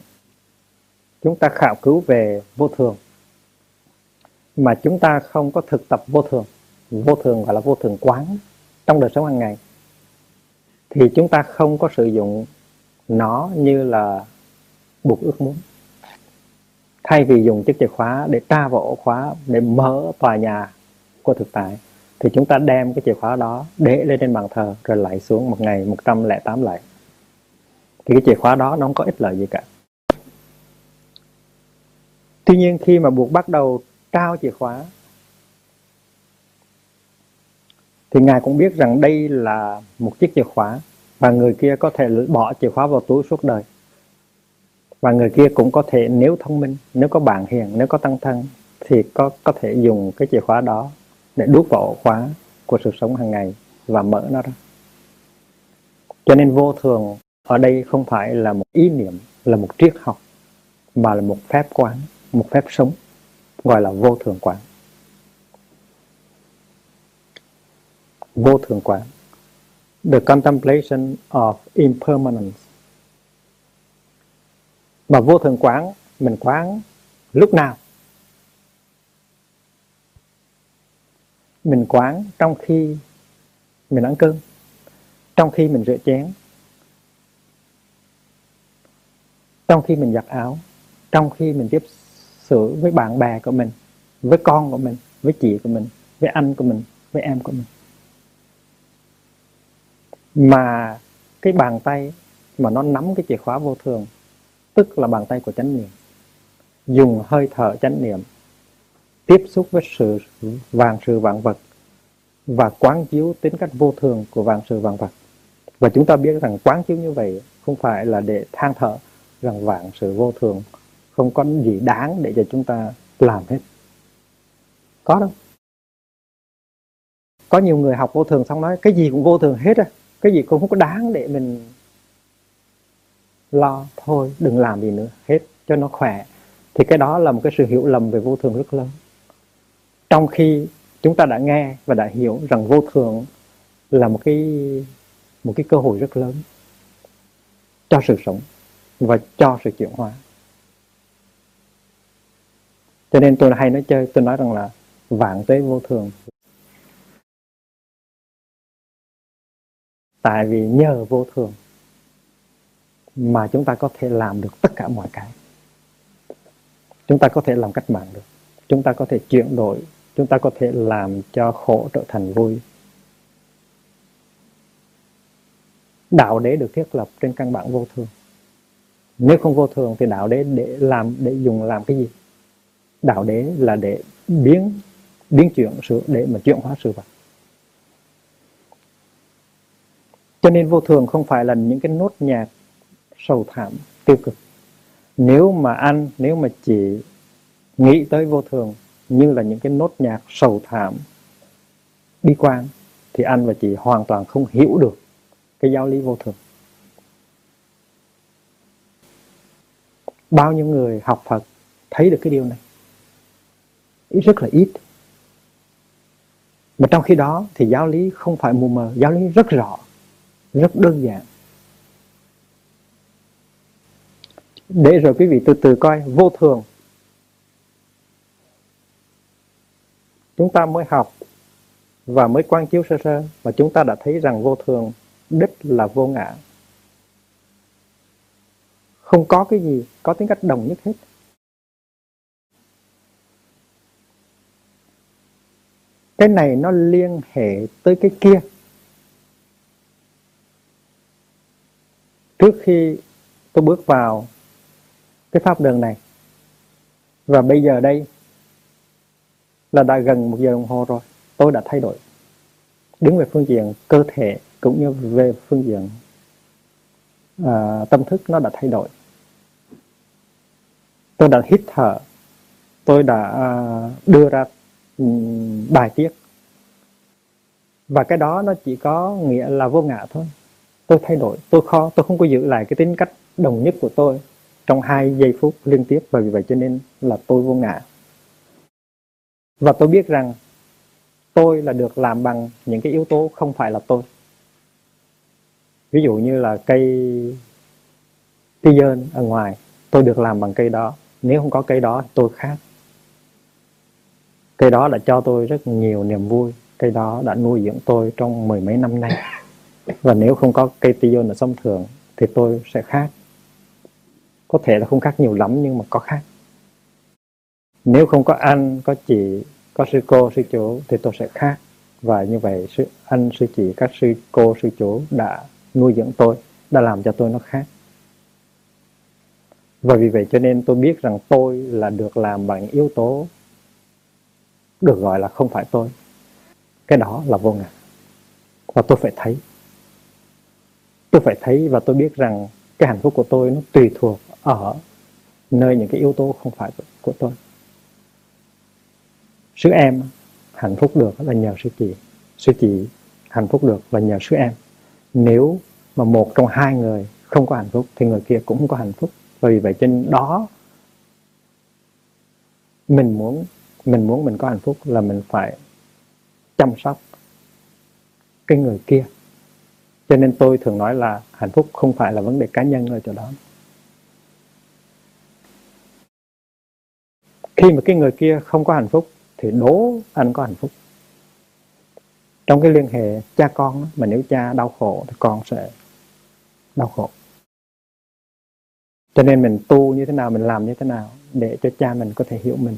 chúng ta khảo cứu về vô thường. Mà chúng ta không có thực tập vô thường. Vô thường gọi là vô thường quán trong đời sống hàng ngày. Thì chúng ta không có sử dụng nó như là buộc ước muốn. Thay vì dùng chiếc chìa khóa để tra vào ổ khóa, để mở tòa nhà của thực tại, thì chúng ta đem cái chìa khóa đó để lên trên bàn thờ rồi lại xuống một ngày 108 lại. Thì cái chìa khóa đó nó không có ích lợi gì cả tuy nhiên khi mà buộc bắt đầu trao chìa khóa, thì ngài cũng biết rằng đây là một chiếc chìa khóa và người kia có thể bỏ chìa khóa vào túi suốt đời. Và người kia cũng có thể, nếu thông minh, nếu có bạn hiền, nếu có tăng thân, thì có có thể dùng cái chìa khóa đó để đút vào ổ khóa của sự sống hàng ngày và mở nó ra. Cho nên vô thường ở đây không phải là một ý niệm, là một triết học, mà là một phép quán một phép sống, gọi là vô thường quán. Vô thường quán. The contemplation of impermanence. Mà vô thường quán, mình quán lúc nào? Mình quán trong khi mình ăn cơm, trong khi mình rửa chén, trong khi mình giặt áo, trong khi mình tiếp xử với bạn bè của mình, với con của mình, với chị của mình, với anh của mình, với em của mình. Mà cái bàn tay mà nó nắm cái chìa khóa vô thường, tức là bàn tay của chánh niệm, dùng hơi thở chánh niệm, tiếp xúc với sự vàng sự vạn vật và quán chiếu tính cách vô thường của vạn sự vạn vật. Và chúng ta biết rằng quán chiếu như vậy không phải là để than thở rằng vạn sự vô thường không có gì đáng để cho chúng ta làm hết. Có đâu. Có nhiều người học vô thường xong nói, cái gì cũng vô thường hết á, cái gì cũng không có đáng để mình lo, thôi đừng làm gì nữa, hết, cho nó khỏe. Thì cái đó là một cái sự hiểu lầm về vô thường rất lớn. Trong khi chúng ta đã nghe và đã hiểu rằng vô thường là một cái một cái cơ hội rất lớn cho sự sống và cho sự chuyển hóa cho nên tôi hay nói chơi, tôi nói rằng là vạn tuế vô thường. Tại vì nhờ vô thường mà chúng ta có thể làm được tất cả mọi cái. Chúng ta có thể làm cách mạng được. Chúng ta có thể chuyển đổi. Chúng ta có thể làm cho khổ trở thành vui. Đạo đế được thiết lập trên căn bản vô thường. Nếu không vô thường thì đạo đế để làm, để dùng làm cái gì? Đạo đế là để biến biến chuyển sự, để mà chuyển hóa sự vật. Cho nên vô thường không phải là những cái nốt nhạc sầu thảm, tiêu cực. Nếu mà anh nếu mà chỉ nghĩ tới vô thường như là những cái nốt nhạc sầu thảm, bi quan, thì anh và chị hoàn toàn không hiểu được cái giáo lý vô thường. Bao nhiêu người học Phật thấy được cái điều này? Rất là ít. Mà trong khi đó thì giáo lý không phải mù mờ, giáo lý rất rõ, rất đơn giản. Để rồi quý vị từ từ coi, vô thường. Chúng ta mới học và mới quan chiếu sơ sơ mà chúng ta đã thấy rằng vô thường, đích là vô ngã. Không có cái gì có tính cách đồng nhất hết. Cái này nó liên hệ tới cái kia. Trước khi tôi bước vào cái pháp đường này và bây giờ đây là đã gần một giờ đồng hồ rồi tôi đã thay đổi đứng về phương diện cơ thể cũng như về phương diện à, tâm thức nó đã thay đổi. Tôi đã hít thở tôi đã à, đưa ra bài tiết. Và cái đó nó chỉ có nghĩa là vô ngã thôi. Tôi thay đổi, tôi khó tôi không có giữ lại cái tính cách đồng nhất của tôi trong hai giây phút liên tiếp và vì vậy cho nên là tôi vô ngã. Và tôi biết rằng tôi là được làm bằng những cái yếu tố không phải là tôi. Ví dụ như là cây cây ở ngoài, tôi được làm bằng cây đó. Nếu không có cây đó, tôi khác cây đó đã cho tôi rất nhiều niềm vui. Cây đó đã nuôi dưỡng tôi trong mười mấy năm nay. Và nếu không có cây tiêu ở sông thường, thì tôi sẽ khác. Có thể là không khác nhiều lắm, nhưng mà có khác. Nếu không có anh có chị có sư cô, sư chủ thì tôi sẽ khác. Và như vậy, sư, anh, sư chị, các sư cô, sư chủ đã nuôi dưỡng tôi, đã làm cho tôi nó khác. Và vì vậy cho nên tôi biết rằng tôi là được làm bằng yếu tố được gọi là không phải tôi. Cái đó là vô ngã. Và tôi phải thấy. Tôi phải thấy và tôi biết rằng cái hạnh phúc của tôi nó tùy thuộc ở nơi những cái yếu tố không phải của, tôi. Sứ em hạnh phúc được là nhờ sư chị. Sư chị hạnh phúc được là nhờ sứ em. Nếu mà một trong hai người không có hạnh phúc thì người kia cũng không có hạnh phúc. Vì vậy trên đó mình muốn mình muốn mình có hạnh phúc là mình phải chăm sóc cái người kia. Cho nên tôi thường nói là hạnh phúc không phải là vấn đề cá nhân ở chỗ đó. Khi mà cái người kia không có hạnh phúc thì đố anh có hạnh phúc. Trong cái liên hệ cha con mà nếu cha đau khổ thì con sẽ đau khổ. Cho nên mình tu như thế nào, mình làm như thế nào để cho cha mình có thể hiểu mình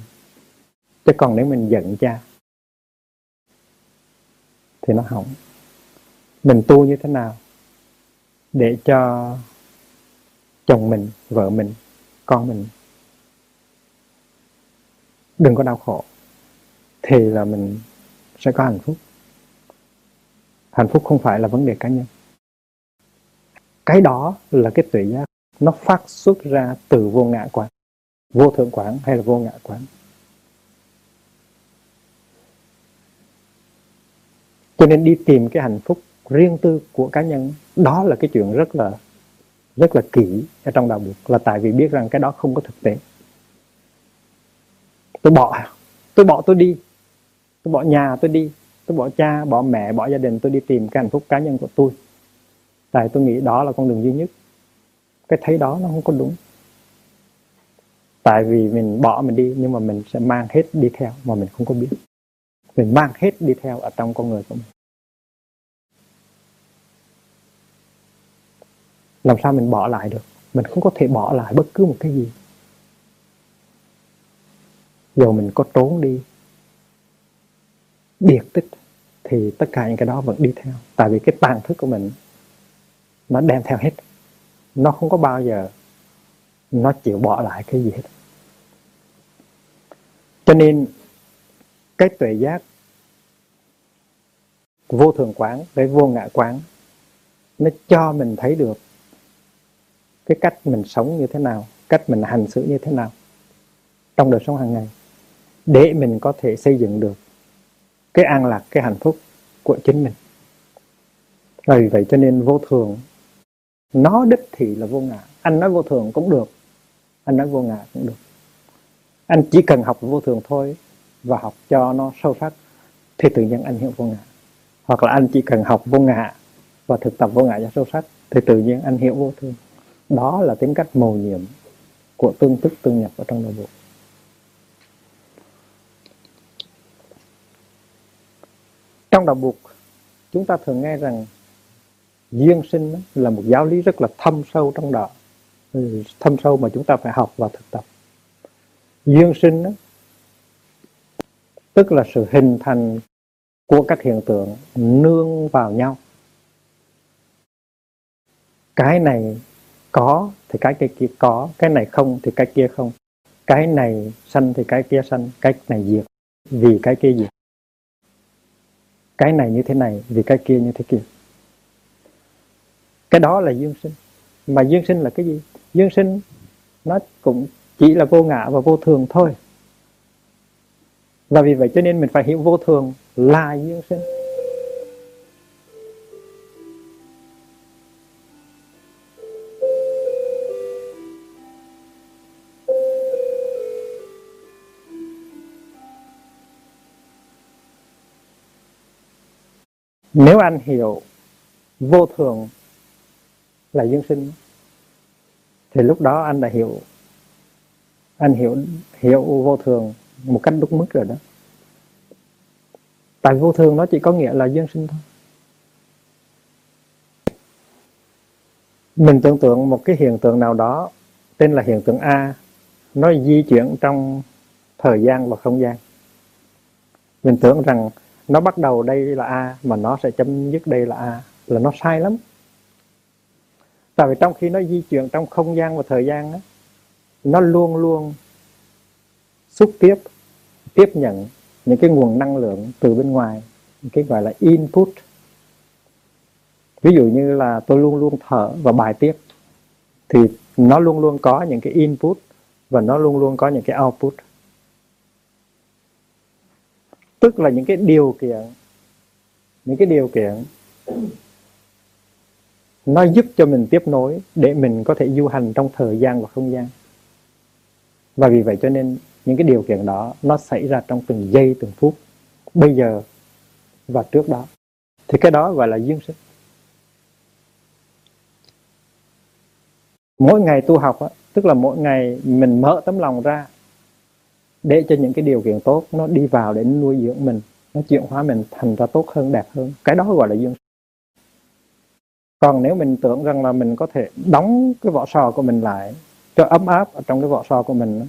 chứ còn nếu mình giận cha, thì nó hỏng. Mình tu như thế nào để cho chồng mình, vợ mình, con mình đừng có đau khổ, thì là mình sẽ có hạnh phúc. Hạnh phúc không phải là vấn đề cá nhân. Cái đó là cái tuệ giác, nó phát xuất ra từ vô ngã quán, vô thượng quán hay là vô ngã quán. Cho nên đi tìm cái hạnh phúc riêng tư của cá nhân, đó là cái chuyện rất là rất là kỹ ở trong đạo Phật, là tại vì biết rằng cái đó không có thực tế. Tôi bỏ tôi bỏ tôi đi, tôi bỏ nhà tôi đi, tôi bỏ cha, bỏ mẹ, bỏ gia đình, tôi đi tìm cái hạnh phúc cá nhân của tôi. Tại tôi nghĩ đó là con đường duy nhất. Cái thấy đó nó không có đúng. Tại vì mình bỏ mình đi, nhưng mà mình sẽ mang hết đi theo mà mình không có biết mình mang hết đi theo ở trong con người của mình. Làm sao mình bỏ lại được? Mình không có thể bỏ lại bất cứ một cái gì. Dù mình có trốn đi, biệt tích, thì tất cả những cái đó vẫn đi theo. Tại vì cái tàn thức của mình, nó đem theo hết. Nó không có bao giờ nó chịu bỏ lại cái gì hết. Cho nên cái tuệ giác. Vô thường quán với vô ngã quán. Nó cho mình thấy được cái cách mình sống như thế nào, cách mình hành xử như thế nào trong đời sống hàng ngày để mình có thể xây dựng được cái an lạc, cái hạnh phúc của chính mình. Vì vậy cho nên vô thường, nó đích thị là vô ngã. Anh nói vô thường cũng được, anh nói vô ngã cũng được. Anh chỉ cần học vô thường thôi và học cho nó sâu sắc, thì tự nhiên anh hiểu vô ngã. Hoặc là anh chỉ cần học vô ngã và thực tập vô ngã cho sâu sắc, thì tự nhiên anh hiểu vô thương. Đó là tính cách mầu nhiệm của tương tức, tương nhập ở trong nội bộ. Trong đạo buộc, chúng ta thường nghe rằng duyên sinh là một giáo lý rất là thâm sâu trong đạo, thâm sâu mà chúng ta phải học và thực tập. Duyên sinh tức là sự hình thành của các hiện tượng nương vào nhau. Cái này có thì cái kia có, cái này không thì cái kia không. Cái này sanh thì cái kia sanh, cái này diệt vì cái kia diệt. Cái này như thế này vì cái kia như thế kia. Cái đó là dương sinh. Mà dương sinh là cái gì? Dương sinh nó cũng chỉ là vô ngã và vô thường thôi và vì vậy cho nên mình phải hiểu vô thường là duyên sinh. Nếu anh hiểu vô thường là duyên sinh, thì lúc đó anh đã hiểu, anh hiểu hiểu vô thường một cách đúng mức rồi đó. Tại vô thường nó chỉ có nghĩa là duyên sinh thôi. Mình tưởng tượng một cái hiện tượng nào đó tên là hiện tượng A nó di chuyển trong thời gian và không gian. Mình tưởng rằng nó bắt đầu đây là A mà nó sẽ chấm dứt đây là A là nó sai lắm. Tại vì trong khi nó di chuyển trong không gian và thời gian đó, nó luôn luôn xúc tiếp tiếp nhận những cái nguồn năng lượng từ bên ngoài, những cái gọi là input. Ví dụ như là tôi luôn luôn thở và bài tiết thì nó luôn luôn có những cái input và nó luôn luôn có những cái output. Tức là những cái điều kiện, những cái điều kiện nó giúp cho mình tiếp nối để mình có thể du hành trong thời gian và không gian. Và vì vậy cho nên những cái điều kiện đó nó xảy ra trong từng giây từng phút bây giờ và trước đó. Thì cái đó gọi là duyên sinh. Mỗi ngày tu học á, tức là mỗi ngày mình mở tấm lòng ra để cho những cái điều kiện tốt nó đi vào để nuôi dưỡng mình nó chuyển hóa mình thành ra tốt hơn đẹp hơn. Cái đó gọi là duyên còn nếu mình tưởng rằng là mình có thể đóng cái vỏ sò của mình lại cho ấm áp ở trong cái vỏ sò của mình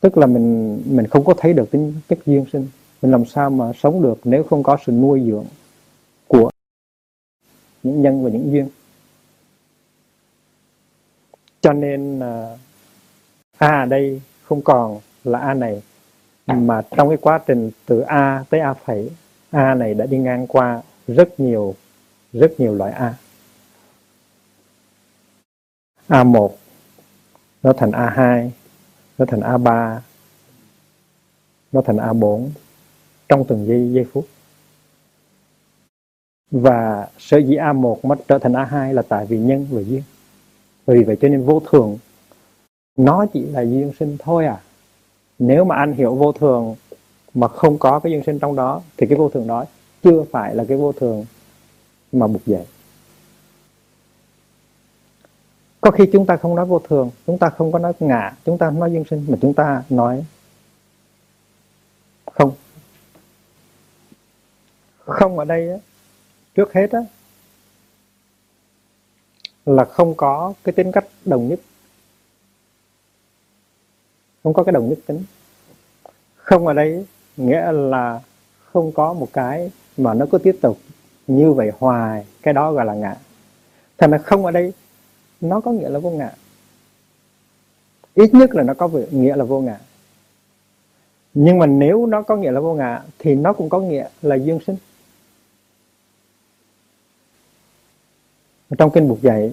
tức là mình mình không có thấy được tính chất duyên sinh. Mình làm sao mà sống được nếu không có sự nuôi dưỡng của những nhân và những duyên? Cho nên à, a đây không còn là a này mà trong cái quá trình từ a tới a phẩy a này đã đi ngang qua rất nhiều rất nhiều loại a. A1 nó thành a2 nó thành a3 nó thành a4 trong từng giây giây phút. Và sở dĩ A1 nó trở thành A2 là tại vì nhân và duyên. Vì vậy cho nên vô thường, nó chỉ là duyên sinh thôi à. Nếu mà anh hiểu vô thường mà không có cái duyên sinh trong đó, thì cái vô thường đó chưa phải là cái vô thường mà buộc dậy có khi chúng ta không nói vô thường chúng ta không có nói ngã chúng ta nói duyên sinh mà chúng ta nói không. Không ở đây á, trước hết á, là không có cái tính cách đồng nhất. Không có cái đồng nhất tính. Không ở đây nghĩa là không có một cái mà nó cứ tiếp tục như vậy hoài cái đó gọi là ngã thành ra không ở đây nó có nghĩa là vô ngã. Ít nhất là nó có nghĩa là vô ngã. Nhưng mà nếu nó có nghĩa là vô ngã, thì nó cũng có nghĩa là duyên sinh. Trong kinh buộc dạy,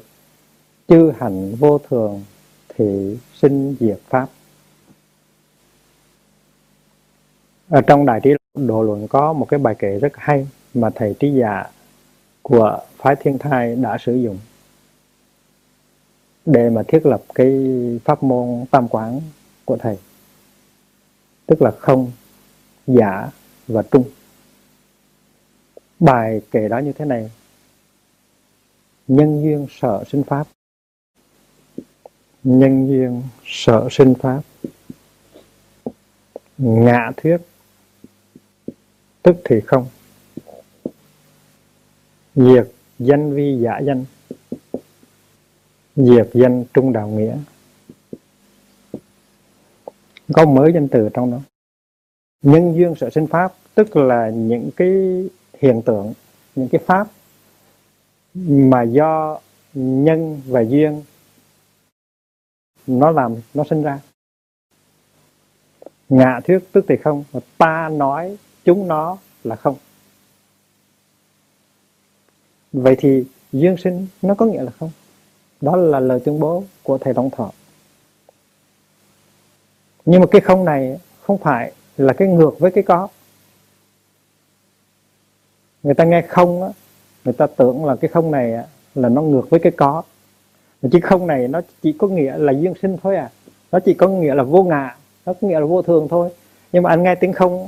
chư hành vô thường thì sinh diệt pháp. Ở trong đại trí độ luận có một cái bài kể rất hay mà thầy trí giả của phái thiên thai đã sử dụng để mà thiết lập cái pháp môn tam quán của thầy. Tức là không, giả và trung. Bài kể đó như thế này. Nhân duyên sợ sinh pháp. Nhân duyên sợ sinh pháp. Ngạ thuyết. Tức thì không. Diệt danh vi giả danh diệt danh trung đạo nghĩa. Có mới danh từ trong đó. Nhân duyên sở sinh pháp, tức là những cái hiện tượng, những cái pháp mà do nhân và duyên nó làm, nó sinh ra. Ngạ thuyết tức thì không, mà ta nói chúng nó là không. Vậy thì duyên sinh nó có nghĩa là không? Đó là lời tuyên bố của thầy tổng thọ. Nhưng mà cái không này không phải là cái ngược với cái có. Người ta nghe không á, người ta tưởng là cái không này là nó ngược với cái có. Mà chứ không này nó chỉ có nghĩa là duyên sinh thôi à. Nó chỉ có nghĩa là vô ngã, nó có nghĩa là vô thường thôi. Nhưng mà anh nghe tiếng không,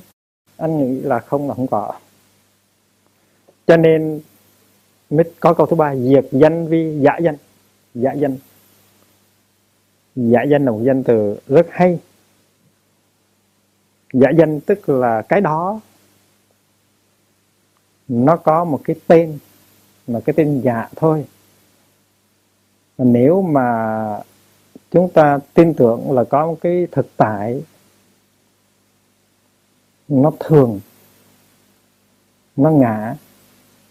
anh nghĩ là không là không có. Cho nên mới có câu thứ ba, diệt danh vi giả danh giả danh. Giả danh là một danh từ rất hay. Giả danh tức là cái đó, nó có một cái tên, là cái tên giả thôi. Nếu mà chúng ta tin tưởng là có một cái thực tại, nó thường, nó ngã,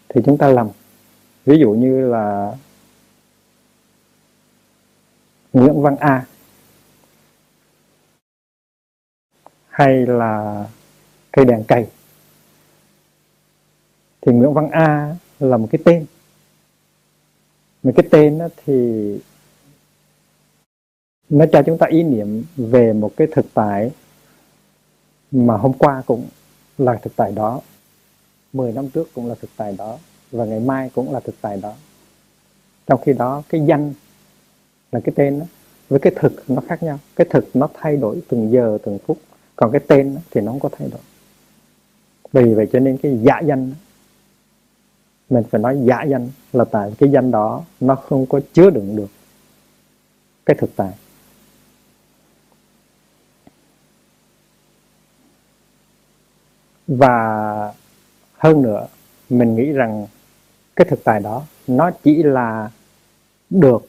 thì chúng ta lầm ví dụ như là Nguyễn Văn A. Hay là cây đèn cày. Thì Nguyễn Văn A là một cái tên. Một cái tên đó thì nó cho chúng ta ý niệm về một cái thực tại mà hôm qua cũng là thực tại đó. 10 năm trước cũng là thực tại đó. Và ngày mai cũng là thực tại đó. Trong khi đó, cái danh là cái tên đó, với cái thực nó khác nhau. Cái thực nó thay đổi từng giờ từng phút. Còn cái tên thì nó không có thay đổi. Vì vậy cho nên cái giả danh mình phải nói giả danh là tại cái danh đó nó không có chứa đựng được cái thực tại. Và hơn nữa mình nghĩ rằng cái thực tại đó nó chỉ là được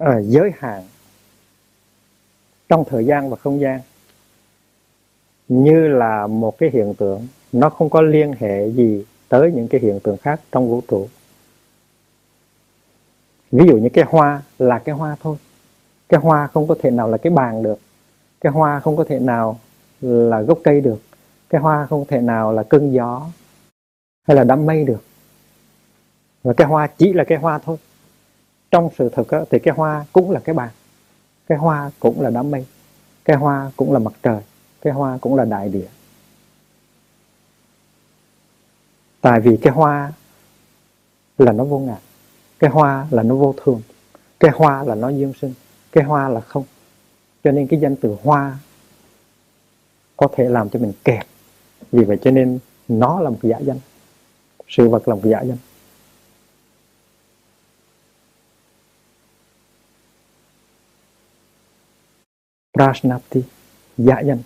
à, giới hạn trong thời gian và không gian như là một cái hiện tượng. Nó không có liên hệ gì tới những cái hiện tượng khác trong vũ trụ. Ví dụ như cái hoa là cái hoa thôi. Cái hoa không có thể nào là cái bàn được. Cái hoa không có thể nào là gốc cây được. Cái hoa không thể nào là cơn gió hay là đám mây được. Và cái hoa chỉ là cái hoa thôi trong sự thực thì cái hoa cũng là cái bàn. Cái hoa cũng là đám mây. Cái hoa cũng là mặt trời. Cái hoa cũng là đại địa. Tại vì cái hoa là nó vô ngã. Cái hoa là nó vô thường. Cái hoa là nó dương sinh. Cái hoa là không. Cho nên cái danh từ hoa có thể làm cho mình kẹt. Vì vậy cho nên nó là một giả danh. Sự vật là một giả danh. Prasnapti giả danh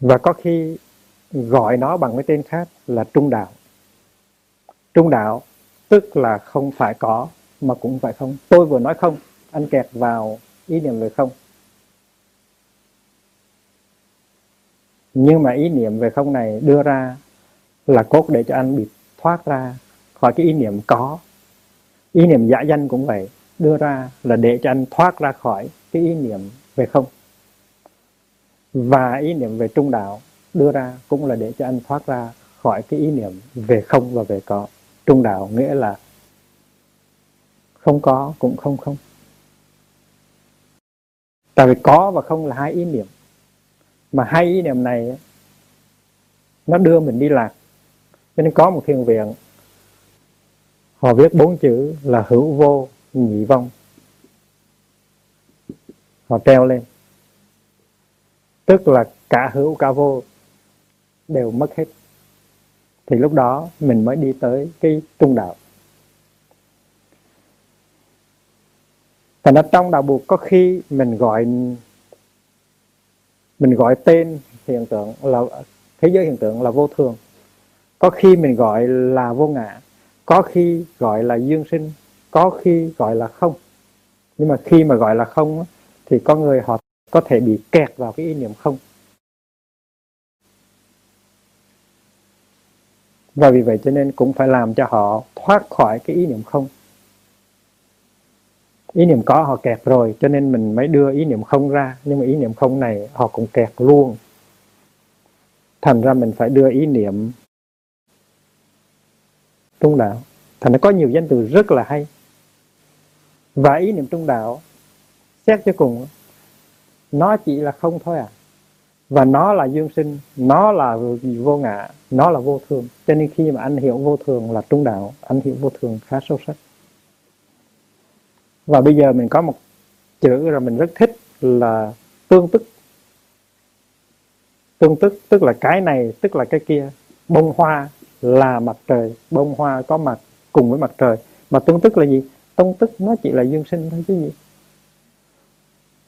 và có khi gọi nó bằng cái tên khác là trung đạo. Trung đạo tức là không phải có, mà cũng phải không. Tôi vừa nói không, anh kẹt vào ý niệm về không. Nhưng mà ý niệm về không này đưa ra là cốt để cho anh bị thoát ra khỏi cái ý niệm có. Ý niệm giả danh cũng vậy đưa ra là để cho anh thoát ra khỏi cái ý niệm về không. Và ý niệm về trung đạo đưa ra cũng là để cho anh thoát ra khỏi cái ý niệm về không và về có. Trung đạo nghĩa là không có cũng không không. Tại vì có và không là hai ý niệm. Mà hai ý niệm này nó đưa mình đi lạc. Cho nên có một thiền viện, họ viết bốn chữ là hữu vô nhị vong. Họ treo lên. Tức là cả hữu, cả vô đều mất hết. Thì lúc đó mình mới đi tới cái trung đạo. Thành ra trong đạo buộc có khi mình gọi mình gọi tên hiện tượng là, thế giới hiện tượng là vô thường. Có khi mình gọi là vô ngã. Có khi gọi là dương sinh có khi gọi là không. Nhưng mà khi mà gọi là không thì có người họ có thể bị kẹt vào cái ý niệm không. Và vì vậy cho nên cũng phải làm cho họ thoát khỏi cái ý niệm không. Ý niệm có họ kẹt rồi, cho nên mình mới đưa ý niệm không ra. Nhưng mà ý niệm không này họ cũng kẹt luôn. Thành ra mình phải đưa ý niệm. Trung đạo thành ra có nhiều danh từ rất là hay và ý niệm trung đạo, xét cho cùng, nó chỉ là không thôi à. Và nó là dương sinh, nó là vô ngã, nó là vô thường. Cho nên khi mà anh hiểu vô thường là trung đạo, anh hiểu vô thường khá sâu sắc. Và bây giờ mình có một chữ là mình rất thích là tương tức. Tương tức tức là cái này, tức là cái kia. Bông hoa là mặt trời, bông hoa có mặt, cùng với mặt trời. Mà tương tức là gì? Tông tức nó chỉ là dương sinh thôi chứ gì.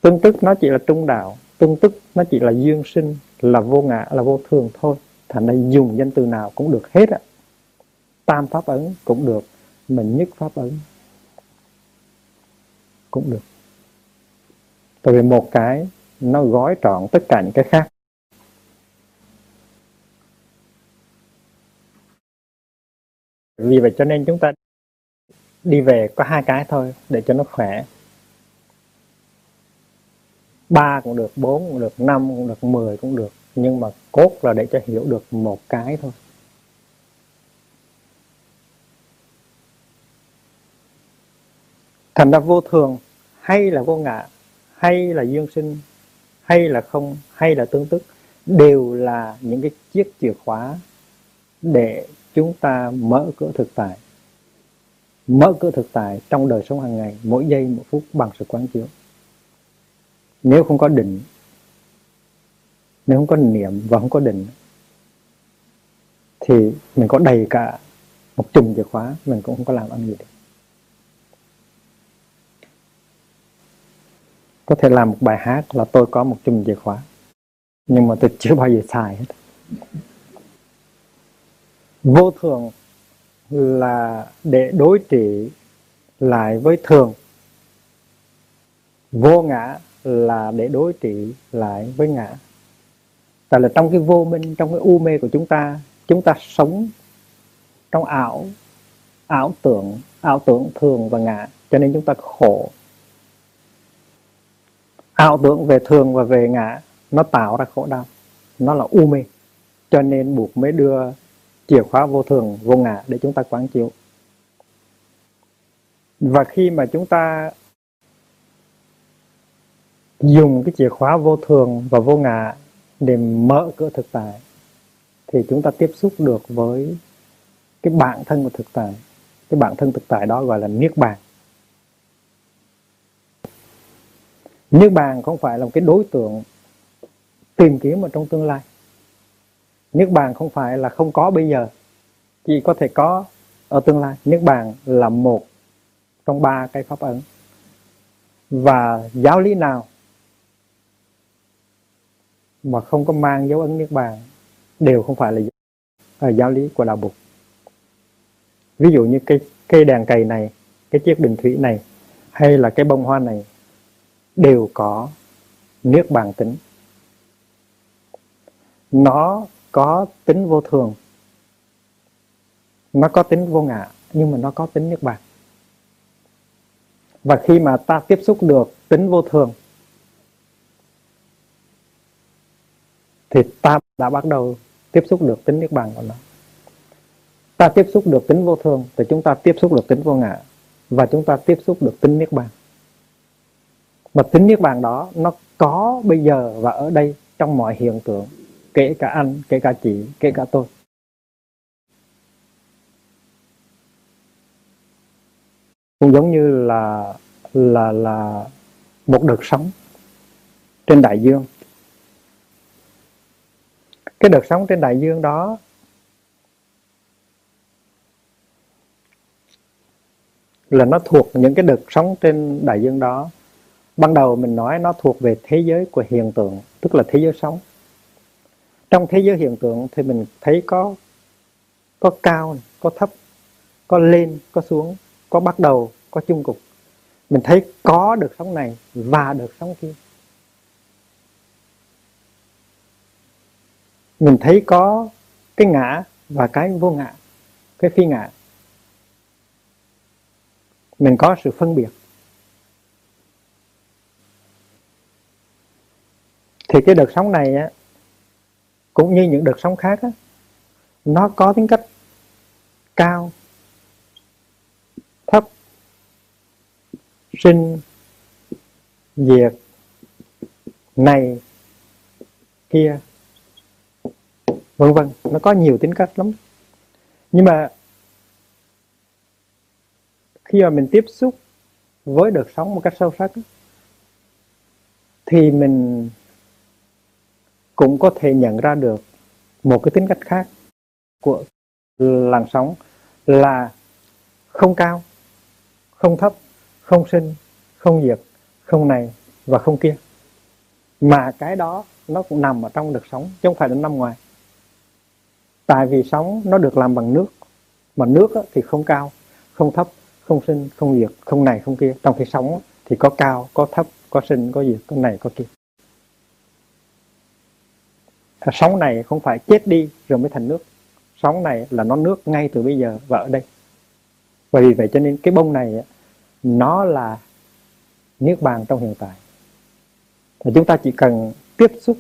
Tương tức nó chỉ là trung đạo tương tức nó chỉ là dương sinh, là vô ngã, là vô thường thôi. Thành ra dùng danh từ nào cũng được hết á. Tam pháp ấn cũng được, mình nhất pháp ấn cũng được. Tại vì một cái nó gói trọn tất cả những cái khác. Vì vậy cho nên chúng ta đi về có hai cái thôi, để cho nó khỏe. Ba cũng được, bốn cũng được, năm cũng được, mười cũng được, nhưng mà cốt là để cho hiểu được một cái thôi. Thành ra vô thường, hay là vô ngã, hay là duyên sinh, hay là không, hay là tương tức, đều là những cái chiếc chìa khóa để chúng ta mở cửa thực tại mở cửa thực tại trong đời sống hàng ngày, mỗi giây một phút bằng sự quán chiếu. Nếu không có định, nếu không có niệm và không có định, thì mình có đầy cả một chùm chìa khóa, mình cũng không có làm ăn gì được. Có thể làm một bài hát là tôi có một chùm chìa khóa, nhưng mà tôi chưa bao giờ xài hết. Vô thường là để đối trị lại với thường. Vô ngã là để đối trị lại với ngã. Tại là trong cái vô minh, trong cái u mê của chúng ta chúng ta sống trong ảo ảo tưởng ảo tưởng thường và ngã. Cho nên chúng ta khổ. Ảo tưởng về thường và về ngã, nó tạo ra khổ đau. Nó là u mê. Cho nên buộc mới đưa chìa khóa vô thường, vô ngã để chúng ta quán chiếu. Và khi mà chúng ta dùng cái chìa khóa vô thường và vô ngã để mở cửa thực tại, thì chúng ta tiếp xúc được với cái bản thân của thực tại. Cái bản thân thực tại đó gọi là niết bàn. Niết bàn không phải là một cái đối tượng tìm kiếm ở trong tương lai niết bàn không phải là không có bây giờ, chỉ có thể có ở tương lai. Niết bàn là một trong ba cái pháp ấn. Và giáo lý nào mà không có mang dấu ấn niết bàn đều không phải là giáo lý à, của đạo Bụt. Ví dụ như cái cây đèn cầy này, cái chiếc bình thủy này, hay là cái bông hoa này đều có niết bàn tính. Nó có tính vô thường. Nó có tính vô ngã, nhưng mà nó có tính niết bàn. Và khi mà ta tiếp xúc được tính vô thường, thì ta đã bắt đầu tiếp xúc được tính niết bàn của nó. Ta tiếp xúc được tính vô thường, thì chúng ta tiếp xúc được tính vô ngã. Và chúng ta tiếp xúc được tính niết bàn. Mà tính niết bàn đó, nó có bây giờ và ở đây trong mọi hiện tượng kể cả anh, kể cả chị, kể cả tôi. Cũng giống như là là là một đợt sóng trên đại dương. Cái đợt sóng trên đại dương đó là nó thuộc những cái đợt sóng trên đại dương đó. Ban đầu mình nói nó thuộc về thế giới của hiện tượng, tức là thế giới sống trong thế giới hiện tượng thì mình thấy có có cao có thấp, có lên, có xuống, có bắt đầu, có chung cục. Mình thấy có được sống này và được sống kia. Mình thấy có cái ngã và cái vô ngã, cái phi ngã. Mình có sự phân biệt. Thì cái đợt sống này á cũng như những đợt sóng khác á, nó có tính cách cao thấp sinh diệt này kia vân vân. Nó có nhiều tính cách lắm. Nhưng mà khi mà mình tiếp xúc với đợt sống một cách sâu sắc thì mình cũng có thể nhận ra được một cái tính cách khác của làn sóng là không cao, không thấp, không sinh, không diệt, không này và không kia. Mà cái đó nó cũng nằm ở trong đợt sóng, chứ không phải là nằm ngoài. Tại vì sóng nó được làm bằng nước, mà nước thì không cao, không thấp, không sinh, không diệt, không này, không kia. Trong khi sóng thì có cao, có thấp, có sinh, có diệt, có này, có kia sống này không phải chết đi rồi mới thành nước. Sống này là nó nước ngay từ bây giờ và ở đây. Và vì vậy cho nên cái bông này nó là niết bàn trong hiện tại. Và chúng ta chỉ cần tiếp xúc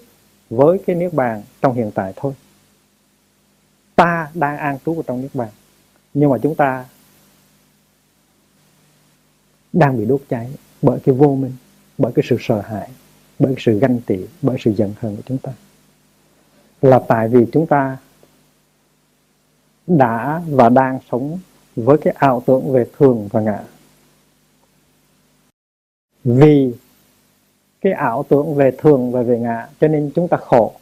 với cái niết bàn trong hiện tại thôi. Ta đang an trú ở trong niết bàn, nhưng mà chúng ta đang bị đốt cháy bởi cái vô minh, bởi cái sự sợ hãi, bởi cái sự ganh tị, bởi sự giận hờn của chúng ta là tại vì chúng ta đã và đang sống với cái ảo tưởng về thường và ngã. Vì cái ảo tưởng về thường và về ngã, cho nên chúng ta khổ.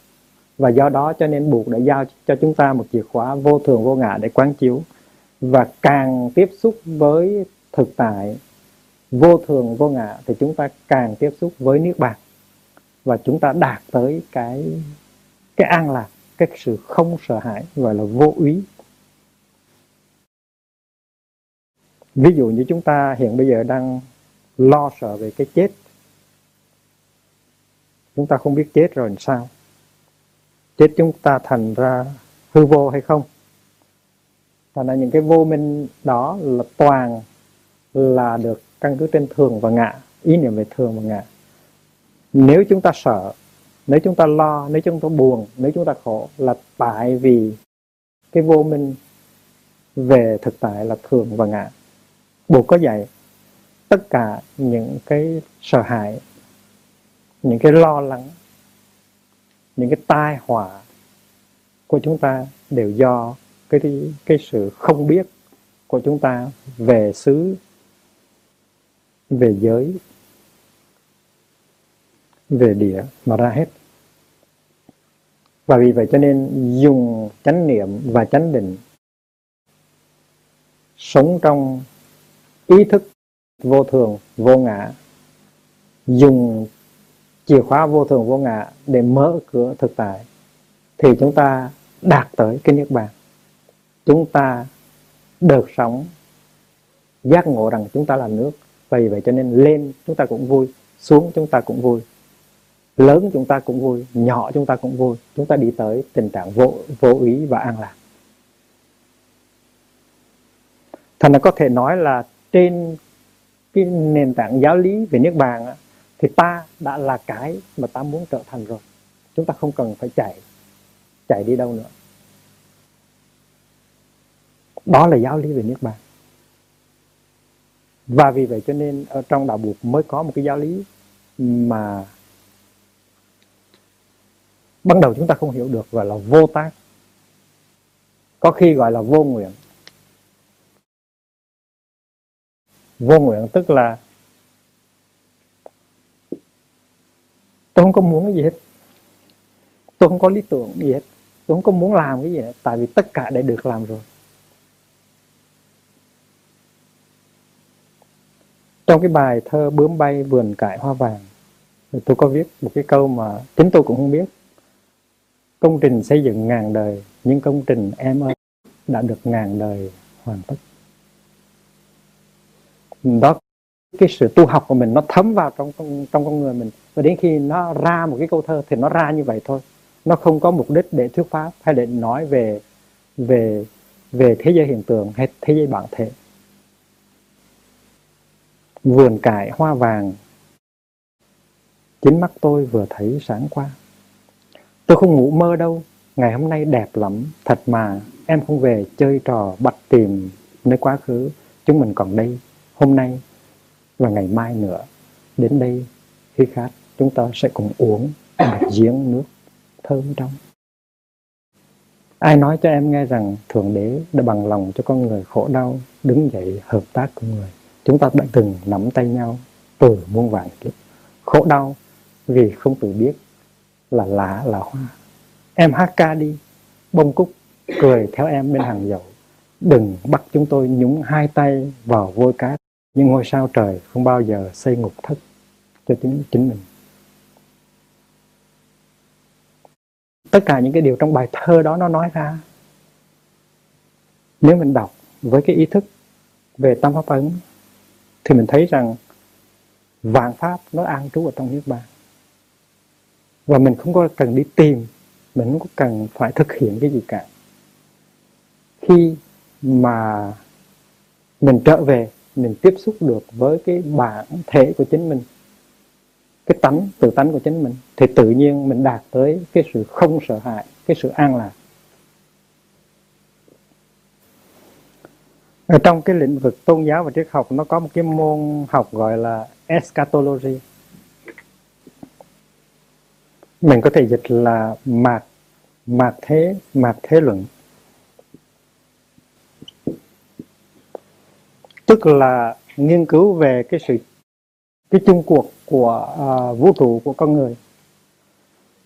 Và do đó cho nên buộc đã giao cho chúng ta một chìa khóa vô thường, vô ngã để quán chiếu. Và càng tiếp xúc với thực tại, vô thường, vô ngã, thì chúng ta càng tiếp xúc với niết bàn. Và chúng ta đạt tới cái cái an lạc cái sự không sợ hãi, gọi là vô úy ví dụ như chúng ta hiện bây giờ đang lo sợ về cái chết. Chúng ta không biết chết rồi làm sao. Chết chúng ta thành ra hư vô hay không? Thành ra những cái vô minh đó là toàn là được căn cứ trên thường và ngã, ý niệm về thường và ngã. Nếu chúng ta sợ nếu chúng ta lo, nếu chúng ta buồn, nếu chúng ta khổ là tại vì cái vô minh về thực tại là thường và ngã. Buộc có vậy, tất cả những cái sợ hãi, những cái lo lắng, những cái tai họa của chúng ta đều do cái cái sự không biết của chúng ta về xứ, về giới, về địa mà ra hết và vì vậy cho nên dùng chánh niệm và chánh định sống trong ý thức vô thường, vô ngã. Dùng chìa khóa vô thường, vô ngã để mở cửa thực tại, thì chúng ta đạt tới cái niết bàn. Chúng ta được sống giác ngộ rằng chúng ta là nước. Vì vậy cho nên lên chúng ta cũng vui, xuống chúng ta cũng vui lớn chúng ta cũng vui, nhỏ chúng ta cũng vui. Chúng ta đi tới tình trạng vô vô ý và an lạc. Thành ra có thể nói là trên cái nền tảng giáo lý về niết bàn thì ta đã là cái mà ta muốn trở thành rồi. Chúng ta không cần phải chạy chạy đi đâu nữa. Đó là giáo lý về niết bàn. Và vì vậy cho nên ở trong đạo buộc mới có một cái giáo lý mà ban đầu chúng ta không hiểu được gọi là vô tác. Có khi gọi là vô nguyện. Vô nguyện tức là tôi không có muốn cái gì hết. Tôi không có lý tưởng gì hết. Tôi không có muốn làm cái gì hết. Tại vì tất cả đã được làm rồi. Trong cái bài thơ bướm bay vườn cải hoa vàng, tôi có viết một cái câu mà chính tôi cũng không biết công trình xây dựng ngàn đời nhưng công trình em ơi đã được ngàn đời hoàn tất. Đó cái sự tu học của mình nó thấm vào trong trong, trong con người mình. Và đến khi nó ra một cái câu thơ thì nó ra như vậy thôi. Nó không có mục đích để thuyết pháp hay để nói về về về thế giới hiện tượng hay thế giới bản thể. Vườn cải hoa vàng. Chính mắt tôi vừa thấy sáng qua tôi không ngủ mơ đâu. Ngày hôm nay đẹp lắm. Thật mà em không về chơi trò bắt tìm nơi quá khứ. Chúng mình còn đây. Hôm nay và ngày mai nữa. Đến đây khi khát chúng ta sẽ cùng uống một [COUGHS] giếng nước thơm trong. Ai nói cho em nghe rằng thượng đế đã bằng lòng cho con người khổ đau đứng dậy hợp tác cùng người? Chúng ta đã từng nắm tay nhau từ muôn vạn kiếp. Khổ đau vì không tự biết là lá là hoa em hát ca đi, bông cúc cười theo em bên hàng dầu. Đừng bắt chúng tôi nhúng hai tay vào vôi cát nhưng ngôi sao trời không bao giờ xây ngục thất cho chính chính mình. Tất cả những cái điều trong bài thơ đó nó nói ra. Nếu mình đọc với cái ý thức về tâm pháp ấn, thì mình thấy rằng vạn pháp nó an trú ở trong niết bàn và mình không có cần đi tìm, mình không có cần phải thực hiện cái gì cả. Khi mà mình trở về, mình tiếp xúc được với cái bản thể của chính mình, cái tánh, tự tánh của chính mình, thì tự nhiên mình đạt tới cái sự không sợ hãi, cái sự an lạc. Ở trong cái lĩnh vực tôn giáo và triết học, nó có một cái môn học gọi là eschatology mình có thể dịch là mạt mạt thế mạt thế luận. Tức là nghiên cứu về cái sự cái chung cuộc của uh, vũ trụ của con người.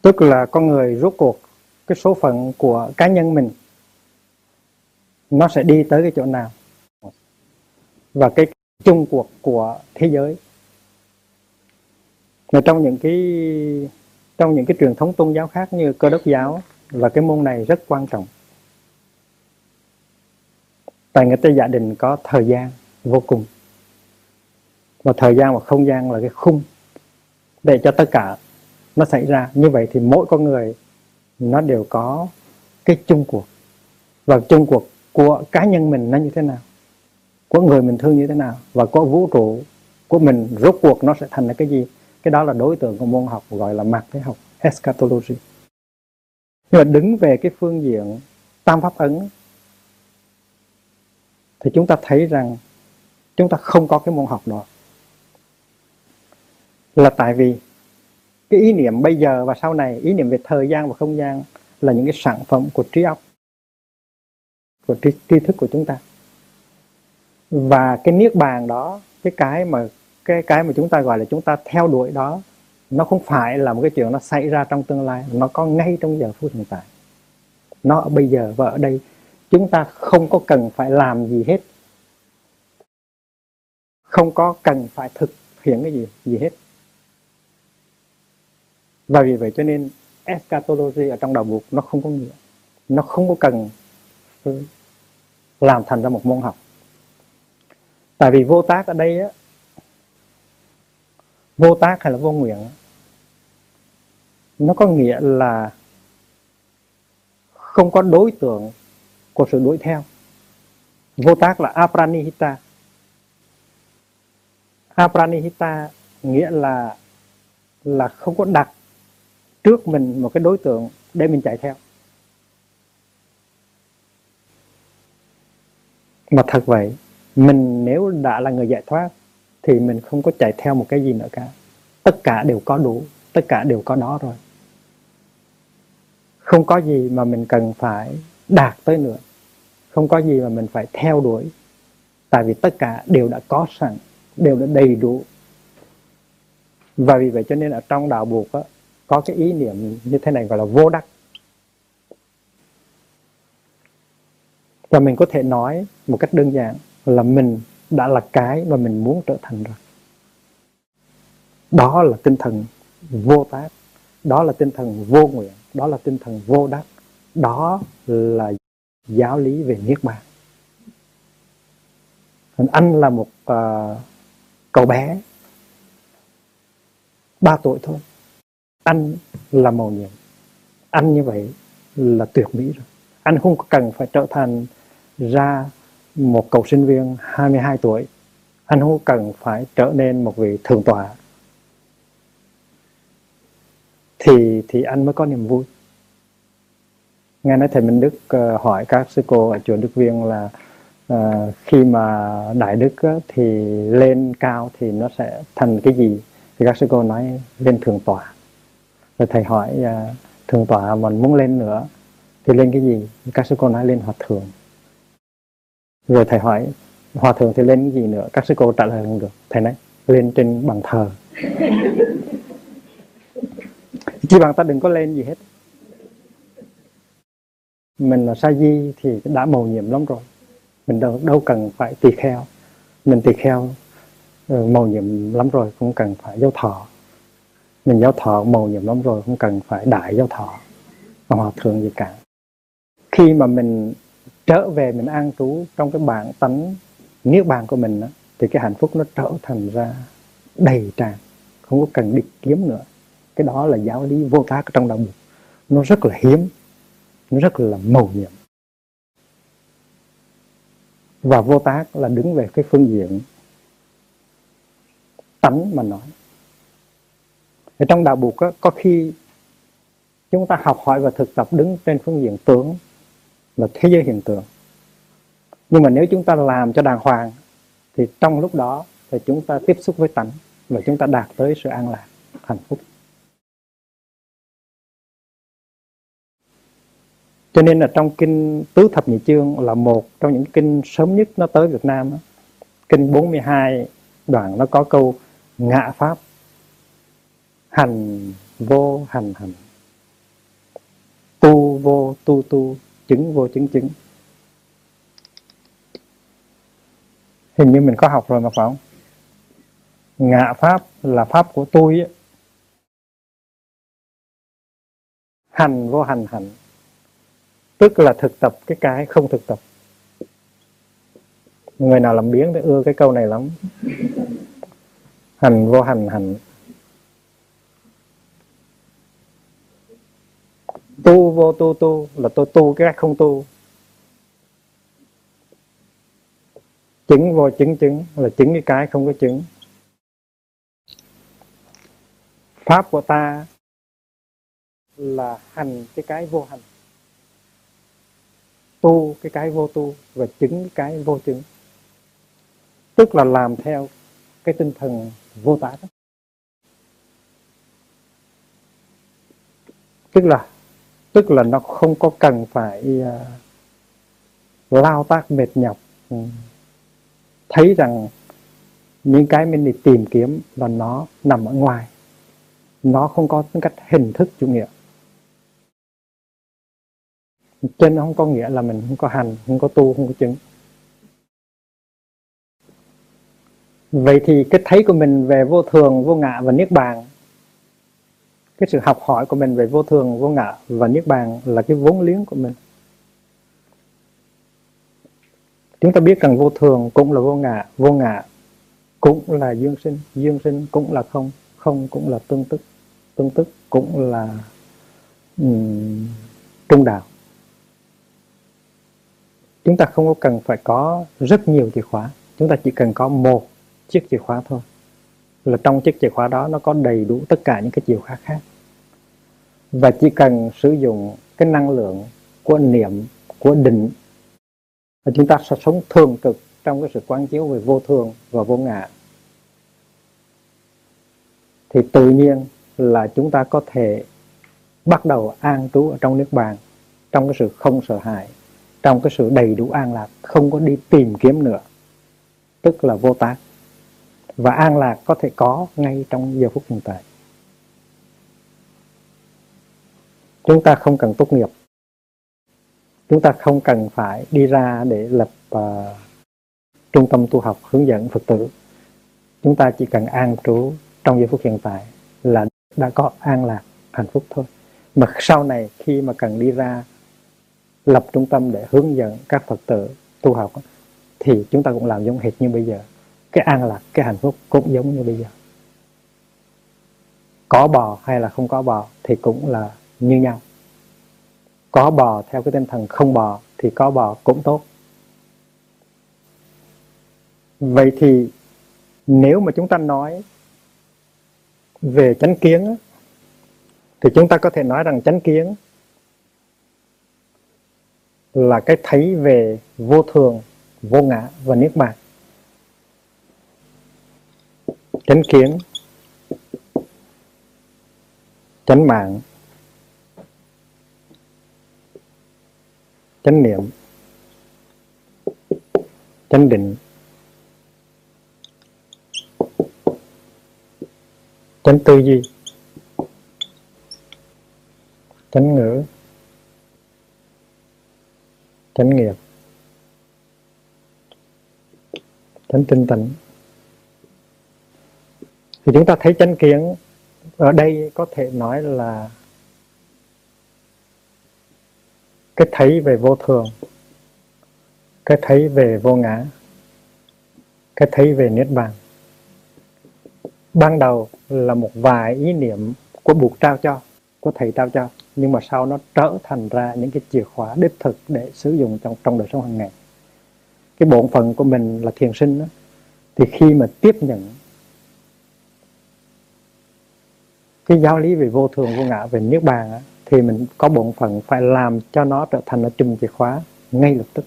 Tức là con người rốt cuộc cái số phận của cá nhân mình nó sẽ đi tới cái chỗ nào? Và cái chung cuộc của thế giới. Mà trong những cái trong những cái truyền thống tôn giáo khác như cơ đốc giáo và cái môn này rất quan trọng. Tại người ta gia đình có thời gian vô cùng. Và thời gian và không gian là cái khung để cho tất cả nó xảy ra. Như vậy thì mỗi con người nó đều có cái chung cuộc. Và chung cuộc của cá nhân mình nó như thế nào? Của người mình thương như thế nào? Và của vũ trụ của mình rốt cuộc nó sẽ thành là cái gì? Cái đó là đối tượng của môn học gọi là mặt thế học eschatology. Nhưng mà đứng về cái phương diện tam pháp ấn thì chúng ta thấy rằng chúng ta không có cái môn học đó. Là tại vì cái ý niệm bây giờ và sau này ý niệm về thời gian và không gian là những cái sản phẩm của trí óc của tri, tri thức của chúng ta. Và cái niết bàn đó cái cái mà cái cái mà chúng ta gọi là chúng ta theo đuổi đó, nó không phải là một cái chuyện nó xảy ra trong tương lai, nó có ngay trong giờ phút hiện tại. Nó ở bây giờ và ở đây, chúng ta không có cần phải làm gì hết. Không có cần phải thực hiện cái gì gì hết. Và vì vậy cho nên eschatology ở trong đạo buộc nó không có nghĩa, nó không có cần làm thành ra một môn học. Tại vì vô tác ở đây á vô tác hay là vô nguyện nó có nghĩa là không có đối tượng của sự đuổi theo. Vô tác là apranihita. Apranihita nghĩa là là không có đặt trước mình một cái đối tượng để mình chạy theo. Mà thật vậy, mình nếu đã là người giải thoát thì mình không có chạy theo một cái gì nữa cả. Tất cả đều có đủ tất cả đều có đó rồi. Không có gì mà mình cần phải đạt tới nữa. Không có gì mà mình phải theo đuổi. Tại vì tất cả đều đã có sẵn đều đã đầy đủ. Và vì vậy cho nên ở trong đạo buộc đó, có cái ý niệm như thế này gọi là vô đắc. Và mình có thể nói một cách đơn giản là mình đã là cái mà mình muốn trở thành rồi. Đó là tinh thần vô tác đó là tinh thần vô nguyện đó là tinh thần vô đắc đó là giáo lý về niết bàn. Anh là một uh, cậu bé ba tuổi thôi. Anh là màu nhiệm. Anh như vậy là tuyệt mỹ rồi. Anh không cần phải trở thành ra một cậu sinh viên 22 tuổi anh không cần phải trở nên một vị thượng tọa. Thì thì anh mới có niềm vui. Nghe nói thầy Minh Đức ờ, hỏi các sư cô ở chùa Đức Viên là uh, khi mà đại đức thì lên cao thì nó sẽ thành cái gì? Thì các sư cô nói lên thượng tọa. Rồi thầy hỏi uh, thượng tọa mình muốn lên nữa thì lên cái gì? Các sư cô nói lên hòa thượng rồi thầy hỏi hòa thượng thì lên cái gì nữa? Các sư cô trả lời không được. Thầy nói lên trên bàn thờ. [LAUGHS] Chỉ bằng ta đừng có lên gì hết. Mình là sa di thì đã mầu nhiệm lắm rồi. Mình đâu, đâu cần phải tỳ kheo. Mình tỳ kheo ờ, mầu nhiệm lắm rồi không cần phải giáo thọ. Mình giáo thọ mầu nhiệm lắm rồi không cần phải đại giáo thọ. Hòa thượng gì cả. Khi mà mình trở về mình an trú trong cái bản tánh niết bàn của mình đó, thì cái hạnh phúc nó trở thành ra đầy tràn không có cần đi kiếm nữa. Cái đó là giáo lý vô tác trong đạo Phật nó rất là hiếm nó rất là mầu nhiệm. Và vô tác là đứng về cái phương diện tánh mà nói. Ở trong đạo Phật có, có khi chúng ta học hỏi và thực tập đứng trên phương diện tướng là thế giới hiện tượng. Nhưng mà nếu chúng ta làm cho đàng hoàng, thì trong lúc đó thì chúng ta tiếp xúc với tánh và chúng ta đạt tới sự an lạc, hạnh phúc. Cho nên là trong kinh tứ thập nhị chương là một trong những kinh sớm nhất nó tới Việt Nam kinh 42 đoạn nó có câu ngạ pháp, hành vô hành hành, tu vô tu tu chứng, vô chứng chứng. Hình như mình có học rồi mà phải không? Ngạ pháp là pháp của tôi ấy. hành vô hành hành tức là thực tập cái cái không thực tập. Người nào làm biếng thì ưa cái câu này lắm. Hành vô hành hành tu vô tu tu là tôi tu cái không tu chứng vô chứng chứng, là chứng cái cái không có chứng. Pháp của ta là hành cái cái vô hành. Tu cái cái vô tu và chứng cái vô chứng. Tức là làm theo cái tinh thần vô tả đó. tức là tức là nó không có cần phải uh, lao tác mệt nhọc. Ừ. thấy rằng những cái mình đi tìm kiếm là nó nằm ở ngoài. Nó không có tính cách hình thức chủ nghĩa. Trên nó không có nghĩa là mình không có hành không có tu không có chứng. Vậy thì cái thấy của mình về vô thường vô ngã và niết bàn cái sự học hỏi của mình về vô thường vô ngã và niết bàn là cái vốn liếng của mình. Chúng ta biết rằng vô thường cũng là vô ngã vô ngã cũng là dương sinh dương sinh cũng là không không cũng là tương tức tương tức cũng là um, trung đạo. Chúng ta không có cần phải có rất nhiều chìa khóa chúng ta chỉ cần có một chiếc chìa khóa thôi. Là trong chiếc chìa khóa đó nó có đầy đủ tất cả những cái chìa khóa khác và chỉ cần sử dụng cái năng lượng của niệm, của định và chúng ta sẽ sống thường trực trong cái sự quán chiếu về vô thường và vô ngã. Thì tự nhiên là chúng ta có thể bắt đầu an trú ở trong nước bàn, trong cái sự không sợ hãi, trong cái sự đầy đủ an lạc, không có đi tìm kiếm nữa. Tức là vô tác. Và an lạc có thể có ngay trong giờ phút hiện tại. Chúng ta không cần tốt nghiệp. Chúng ta không cần phải đi ra để lập uh, trung tâm tu học hướng dẫn phật tử. Chúng ta chỉ cần an trú trong giây phút hiện tại là đã có an lạc hạnh phúc thôi. Mà sau này khi mà cần đi ra lập trung tâm để hướng dẫn các phật tử tu học thì chúng ta cũng làm giống hệt như bây giờ. Cái an lạc cái hạnh phúc cũng giống như bây giờ. Có bò hay là không có bò thì cũng là như nhau. Có bò theo cái tinh thần không bò thì có bò cũng tốt. Vậy thì nếu mà chúng ta nói về chánh kiến thì chúng ta có thể nói rằng chánh kiến là cái thấy về vô thường, vô ngã và niết bàn. Chánh kiến, chánh mạng chánh niệm. Chánh định. Chánh tư duy. Chánh ngữ. Chánh nghiệp. Chánh tinh tịnh. Thì chúng ta thấy chánh kiến ở đây có thể nói là cái thấy về vô thường. Cái thấy về vô ngã. Cái thấy về niết bàn. Ban đầu là một vài ý niệm của buộc trao cho của thầy trao cho nhưng mà sau nó trở thành ra những cái chìa khóa đích thực để sử dụng trong trong đời sống hàng ngày. Cái bổn phận của mình là thiền sinh đó, thì khi mà tiếp nhận cái giáo lý về vô thường vô ngã về niết bàn á, thì mình có bổn phận phải làm cho nó trở thành là chùm chìa khóa ngay lập tức.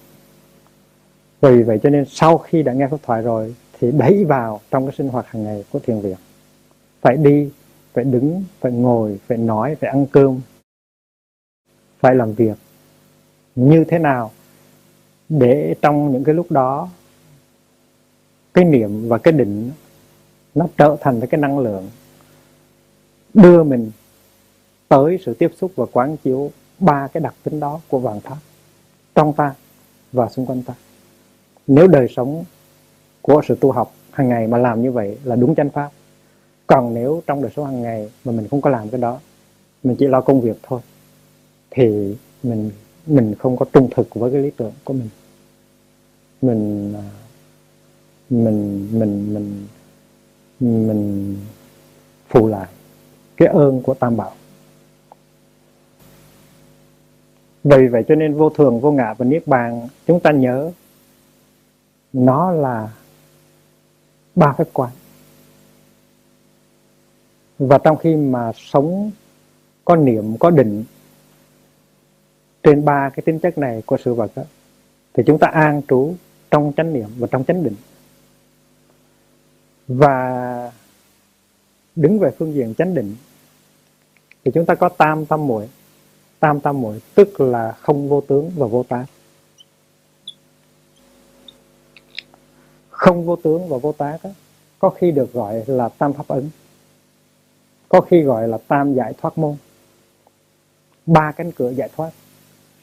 Vì vậy cho nên sau khi đã nghe pháp thoại rồi, thì đẩy vào trong cái sinh hoạt hàng ngày của thiền viện. Phải đi, phải đứng, phải ngồi, phải nói, phải ăn cơm. Phải làm việc như thế nào để trong những cái lúc đó, cái niệm và cái định nó trở thành cái năng lượng đưa mình tới sự tiếp xúc và quán chiếu ba cái đặc tính đó của vạn pháp trong ta và xung quanh ta. Nếu đời sống của sự tu học hàng ngày mà làm như vậy là đúng chánh pháp, còn nếu trong đời sống hàng ngày mà mình không có làm cái đó, mình chỉ lo công việc thôi, thì mình mình không có trung thực với cái lý tưởng của mình. Mình mình mình mình mình phụ lại cái ơn của tam bảo. Vì vậy cho nên vô thường vô ngã và niết bàn chúng ta nhớ nó là ba cái quan và trong khi mà sống có niệm có định trên ba cái tính chất này của sự vật đó, thì chúng ta an trú trong chánh niệm và trong chánh định. Và đứng về phương diện chánh định thì chúng ta có tam tâm muội tam tam muội, tức là không vô tướng và vô tác không vô tướng và vô tác có khi được gọi là tam pháp ấn, có khi gọi là tam giải thoát môn. Ba cánh cửa giải thoát.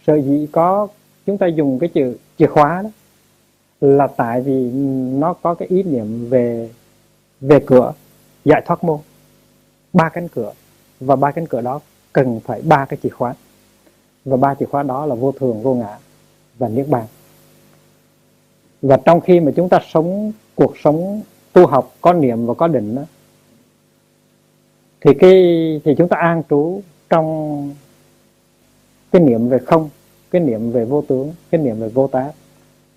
Sở dĩ có, chúng ta dùng cái chữ, chìa khóa đó, là tại vì nó có cái ý niệm về về cửa, giải thoát môn. Ba cánh cửa, và ba cánh cửa đó cần phải ba cái chìa khóa và ba chìa khóa đó là vô thường vô ngã và niết bàn. Và trong khi mà chúng ta sống cuộc sống tu học có niệm và có định đó, thì cái thì chúng ta an trú trong cái niệm về không cái niệm về vô tướng cái niệm về vô tác.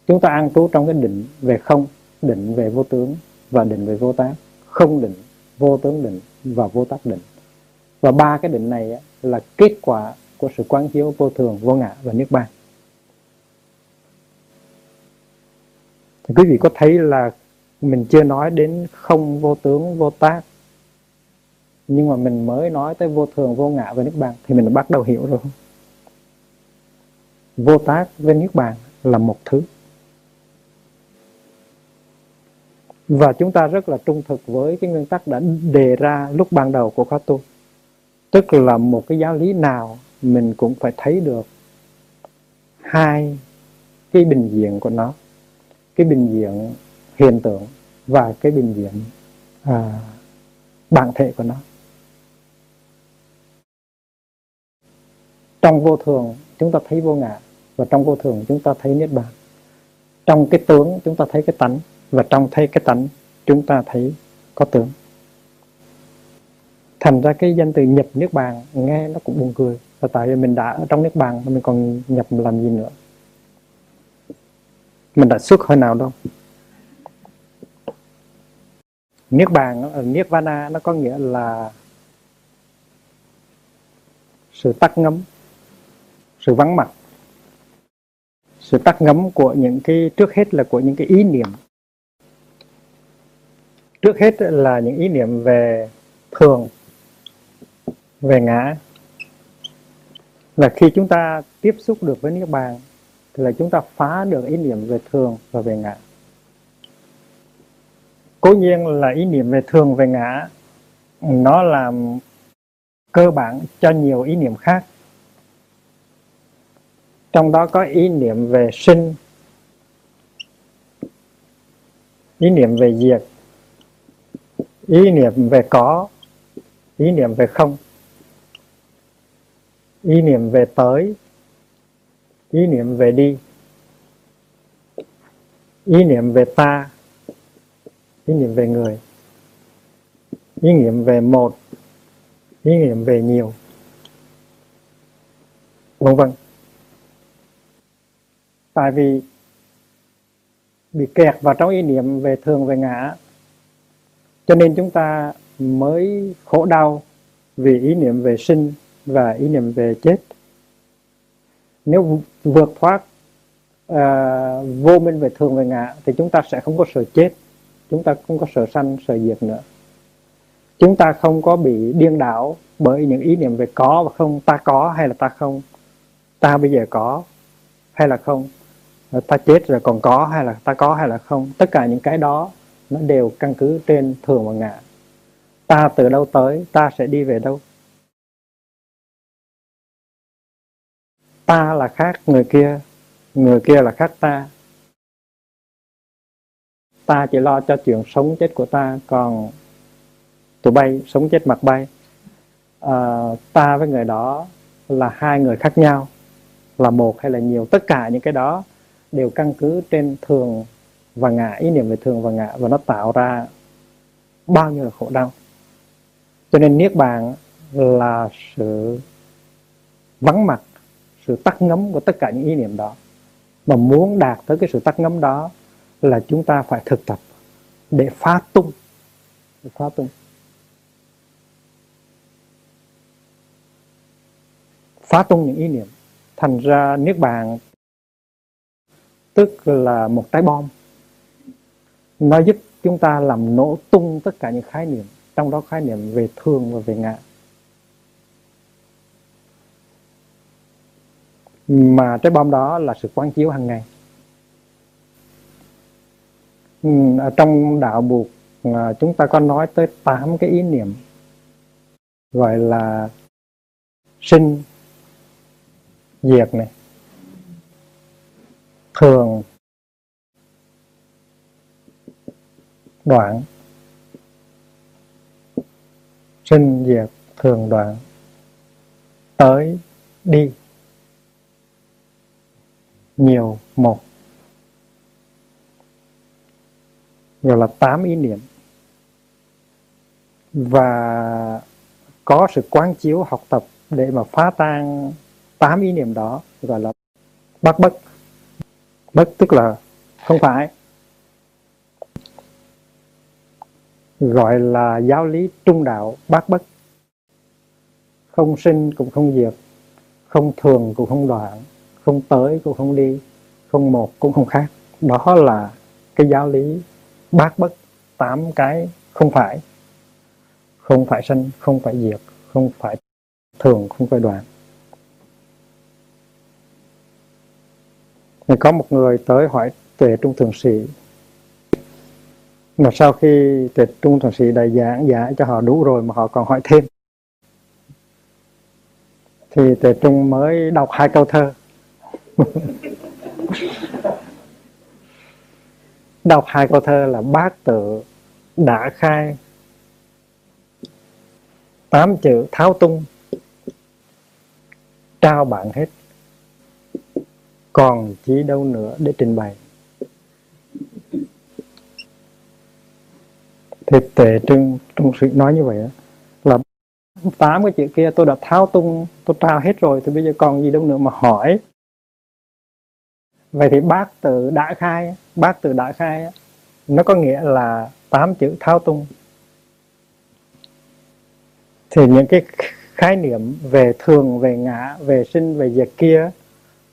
Chúng ta an trú trong cái định về không định về vô tướng và định về vô tác. Không định vô tướng định và vô tác định. Và ba cái định này là kết quả của sự quán chiếu vô thường, vô ngã và niết bàn. Thì quý vị có thấy là mình chưa nói đến không vô tướng, vô tác, nhưng mà mình mới nói tới vô thường, vô ngã và niết bàn thì mình bắt đầu hiểu rồi. Vô tác với niết bàn là một thứ. Và chúng ta rất là trung thực với cái nguyên tắc đã đề ra lúc ban đầu của khóa tu, tức là một cái giáo lý nào mình cũng phải thấy được hai cái bình diện của nó cái bình diện hiện tượng và cái bình diện à, bản thể của nó. Trong vô thường chúng ta thấy vô ngã và trong vô thường chúng ta thấy niết bàn. Trong cái tướng chúng ta thấy cái tánh và trong thấy cái tánh chúng ta thấy có tướng. Thành ra cái danh từ nhập niết bàn nghe nó cũng buồn cười và tại vì mình đã ở trong nước bàn, mình còn nhập làm gì nữa? Mình đã xuất hơi nào đâu. Niết bàn ờ, niết vana nó có nghĩa là sự tắt ngấm, sự vắng mặt. Sự tắt ngấm của những cái, trước hết là của những cái ý niệm. Trước hết là những ý niệm về thường, về ngã là khi chúng ta tiếp xúc được với niết bàn, thì là chúng ta phá được ý niệm về thường và về ngã. Cố nhiên là ý niệm về thường về ngã, nó làm cơ bản cho nhiều ý niệm khác. Trong đó có ý niệm về sinh, ý niệm về diệt, ý niệm về có, ý niệm về không ý niệm về tới. Ý niệm về đi. Ý niệm về ta. Ý niệm về người. Ý niệm về một. Ý niệm về nhiều. Vân vân. Tại vì bị kẹt vào trong ý niệm về thường về ngã, cho nên chúng ta mới khổ đau vì ý niệm về sinh và ý niệm về chết. Nếu vượt thoát à, vô minh về thường về ngã thì chúng ta sẽ không có sợ chết chúng ta không có sợ sanh sợ diệt nữa. Chúng ta không có bị điên đảo bởi những ý niệm về có và không ta có hay là ta không? Ta bây giờ có hay là không? Ta chết rồi còn có hay là ta có hay là không? Tất cả những cái đó nó đều căn cứ trên thường và ngã. Ta từ đâu tới ta sẽ đi về đâu? Ta là khác người kia người kia là khác ta. Ta chỉ lo cho chuyện sống chết của ta còn tụi bay sống chết mặt bay. À, ta với người đó là hai người khác nhau là một hay là nhiều tất cả những cái đó đều căn cứ trên thường và ngã ý niệm về thường và ngã và nó tạo ra bao nhiêu là khổ đau. Cho nên niết bàn là sự vắng mặt sự tắt ngấm của tất cả những ý niệm đó. Mà muốn đạt tới cái sự tắt ngấm đó là chúng ta phải thực tập để phá tung. Để phá tung. Phá tung những ý niệm. Thành ra niết bàn, tức là một trái bom, nó giúp chúng ta làm nổ tung tất cả những khái niệm, trong đó khái niệm về thường và về ngã. Mà trái bom đó là sự quán chiếu hàng ngày. Ừ, ở trong đạo buộc à, chúng ta có nói tới tám cái ý niệm, gọi là sinh, diệt này, thường, đoạn, sinh, diệt, thường, đoạn, tới, đi nhiều một. Gọi là tám ý niệm. Và có sự quán chiếu học tập để mà phá tan tám ý niệm đó, gọi là bắt bất. Bất tức là không phải. Gọi là giáo lý trung đạo bát bất. Không sinh cũng không diệt, không thường cũng không đoạn không tới cũng không đi không một cũng không khác. Đó là cái giáo lý bát bất tám cái không phải. Không phải sanh, không phải diệt không phải thường không phải đoạn. Thì có một người tới hỏi tuệ trung thượng sĩ. Mà sau khi tuệ trung thượng sĩ đại giảng giải cho họ đủ rồi mà họ còn hỏi thêm thì tuệ trung mới đọc hai câu thơ. [LAUGHS] đọc hai câu thơ là bát tự đã khai. Tám chữ tháo tung. Trao bạn hết. Còn chỉ đâu nữa để trình bày. Thì tệ trưng trong sự nói như vậy đó, là tám cái chữ kia tôi đã tháo tung tôi trao hết rồi thì bây giờ còn gì đâu nữa mà hỏi vậy thì bác từ đại khai bác từ đại khai nó có nghĩa là tám chữ thao tung thì những cái khái niệm về thường, về ngã, về sinh, về diệt kia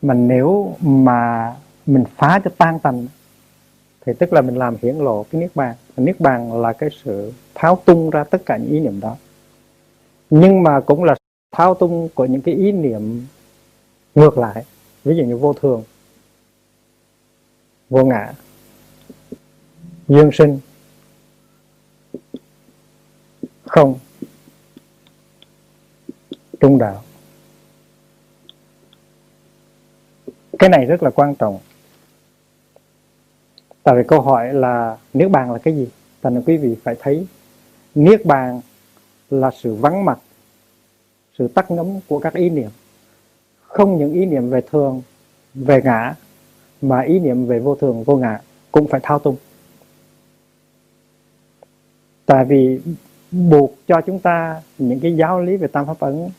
mà nếu mà mình phá cho tan tành, thì tức là mình làm hiển lộ cái niết bàn. Niết bàn là cái sự tháo tung ra tất cả những ý niệm đó. Nhưng mà cũng là tháo tung của những cái ý niệm ngược lại. Ví dụ như vô thường vô ngã. Dương sinh. Không. Trung đạo. Cái này rất là quan trọng. Tại vì câu hỏi là niết bàn là cái gì? Thành ra quý vị phải thấy, niết bàn là sự vắng mặt, sự tắt ngấm của các ý niệm. Không những ý niệm về thường, về ngã mà ý niệm về vô thường, vô ngã cũng phải thao tung tại vì buộc cho chúng ta những cái giáo lý về tam pháp ấn,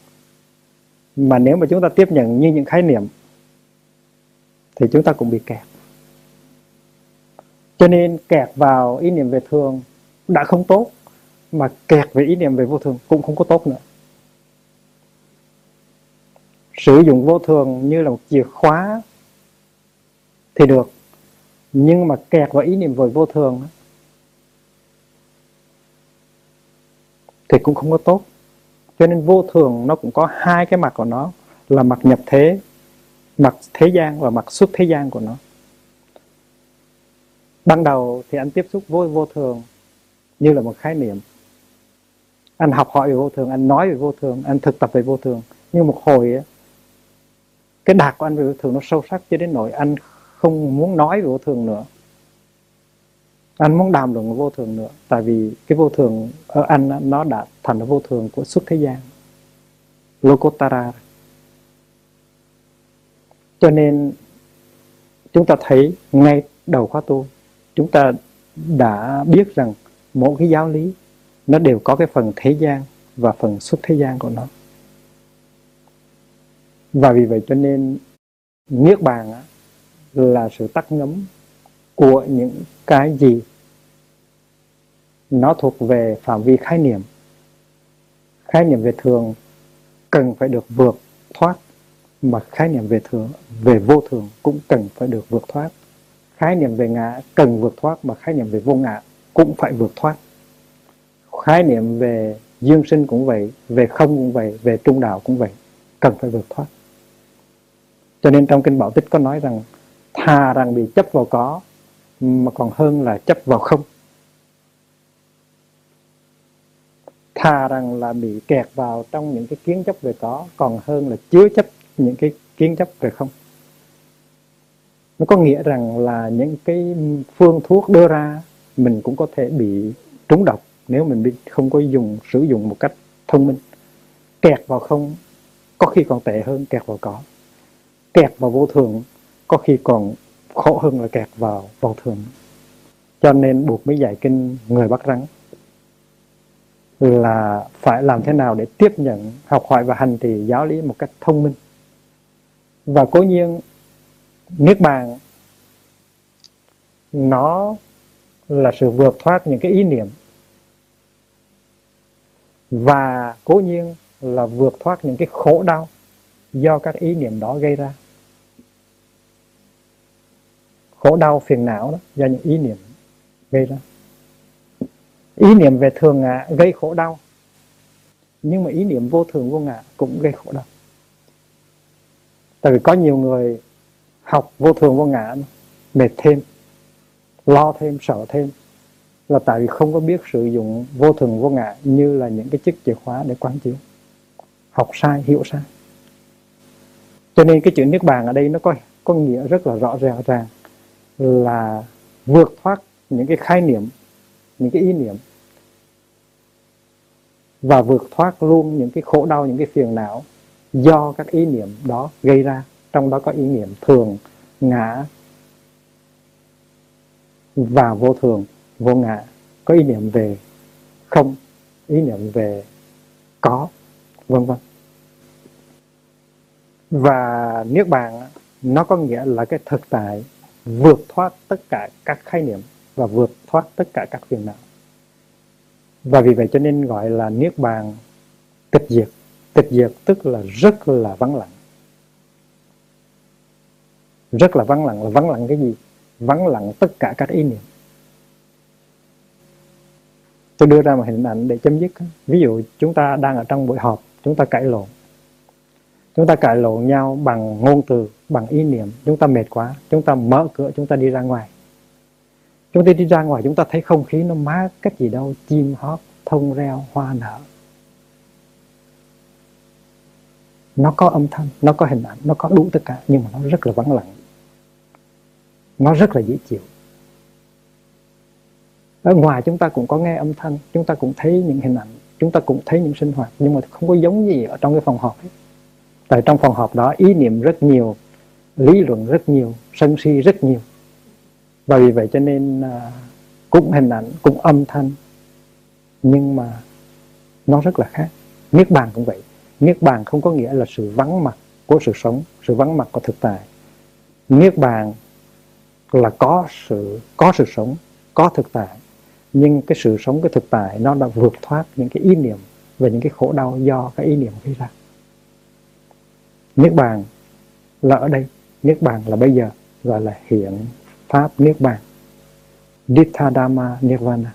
mà nếu mà chúng ta tiếp nhận như những khái niệm, thì chúng ta cũng bị kẹt. Cho nên kẹt vào ý niệm về thường đã không tốt, mà kẹt về ý niệm về vô thường cũng không có tốt nữa. Sử dụng vô thường như là một chìa khóa thì được. Nhưng mà kẹt vào ý niệm về vô thường thì cũng không có tốt. Cho nên vô thường nó cũng có hai cái mặt của nó là mặt nhập thế mặt thế gian và mặt xuất thế gian của nó. Ban đầu thì anh tiếp xúc với vô thường như là một khái niệm. Anh học hỏi về vô thường anh nói về vô thường anh thực tập về vô thường. Nhưng một hồi ấy, cái đạt của anh về vô thường nó sâu sắc cho đến nỗi anh không muốn nói về vô thường nữa. Anh muốn đàm luận vô thường nữa, tại vì cái vô thường ở anh nó đã thành vô thường của suốt thế gian. Lokotara cho nên, chúng ta thấy ngay đầu khóa tu, chúng ta đã biết rằng mỗi cái giáo lý, nó đều có cái phần thế gian và phần xuất thế gian của nó. Và vì vậy cho nên niết bàn là sự tắt ngấm của những cái gì nó thuộc về phạm vi khái niệm. Khái niệm về thường cần phải được vượt thoát, mà khái niệm về thường, về vô thường cũng cần phải được vượt thoát. Khái niệm về ngã cần vượt thoát, mà khái niệm về vô ngã cũng phải vượt thoát. Khái niệm về dương sinh cũng vậy, về không cũng vậy, về trung đạo cũng vậy, cần phải vượt thoát. Cho nên trong kinh bảo tích có nói rằng thà rằng bị chấp vào có, mà còn hơn là chấp vào không. Thà rằng là bị kẹt vào trong những cái kiến chấp về có, còn hơn là chứa chấp những cái kiến chấp về không. Nó có nghĩa rằng là những cái phương thuốc đưa ra, mình cũng có thể bị trúng độc nếu mình không có dùng, sử dụng một cách thông minh. Kẹt vào không có khi còn tệ hơn kẹt vào có. Kẹt vào vô thường có khi còn khổ hơn là kẹt vào vô thường cho nên buộc mới dạy kinh người bắt rắn. Là phải làm thế nào để tiếp nhận, học hỏi và hành trì giáo lý một cách thông minh. Và cố nhiên, niết bàn, nó là sự vượt thoát những cái ý niệm. Và cố nhiên là vượt thoát những cái khổ đau do các ý niệm đó gây ra khổ đau phiền não đó, do những ý niệm gây ra. Ý niệm về thường ngã gây khổ đau, nhưng mà ý niệm vô thường vô ngã cũng gây khổ đau. Tại vì có nhiều người học vô thường vô ngã mệt thêm, lo thêm, sợ thêm, là tại vì không có biết sử dụng vô thường vô ngã như là những cái chiếc chìa khóa để quán chiếu, học sai, hiểu sai. Cho nên cái chữ niết bàn ở đây nó có có nghĩa rất là rõ ràng ràng là vượt thoát những cái khái niệm, những cái ý niệm và vượt thoát luôn những cái khổ đau, những cái phiền não do các ý niệm đó gây ra. Trong đó có ý niệm thường, ngã và vô thường. Vô ngã, có ý niệm về không, ý niệm về có, vân vân. Và niết bàn nó có nghĩa là cái thực tại vượt thoát tất cả các khái niệm và vượt thoát tất cả các phiền não. Và vì vậy cho nên gọi là niết bàn tịch diệt. Tịch diệt tức là rất là vắng lặng. Rất là vắng lặng là vắng lặng cái gì? Vắng lặng tất cả các ý niệm. Tôi đưa ra một hình ảnh để chấm dứt. Ví dụ chúng ta đang ở trong buổi họp, chúng ta cãi lộn chúng ta cãi lộn nhau bằng ngôn từ, bằng ý niệm. Chúng ta mệt quá. Chúng ta mở cửa, chúng ta đi ra ngoài. Chúng ta đi ra ngoài, chúng ta thấy không khí nó mát cách gì đâu. Chim hót, thông reo, hoa nở. Nó có âm thanh, nó có hình ảnh, nó có đủ tất cả, nhưng mà nó rất là vắng lặng. Nó rất là dễ chịu. Ở ngoài chúng ta cũng có nghe âm thanh, chúng ta cũng thấy những hình ảnh, chúng ta cũng thấy những sinh hoạt, nhưng mà không có giống gì ở trong cái phòng họp ấy tại trong phòng họp đó, ý niệm rất nhiều, lý luận rất nhiều, sân si rất nhiều. Và vì vậy cho nên à, cũng hình ảnh, cũng âm thanh, nhưng mà nó rất là khác. Niết bàn cũng vậy. Niết bàn không có nghĩa là sự vắng mặt của sự sống, sự vắng mặt của thực tại. Niết bàn là có sự có sự sống, có thực tại. Nhưng cái sự sống, cái thực tại nó đã vượt thoát những cái ý niệm về những cái khổ đau do cái ý niệm gây ra niết bàn là ở đây. Niết bàn là bây giờ, gọi là hiện pháp niết bàn. Dittha dhamma nirvana.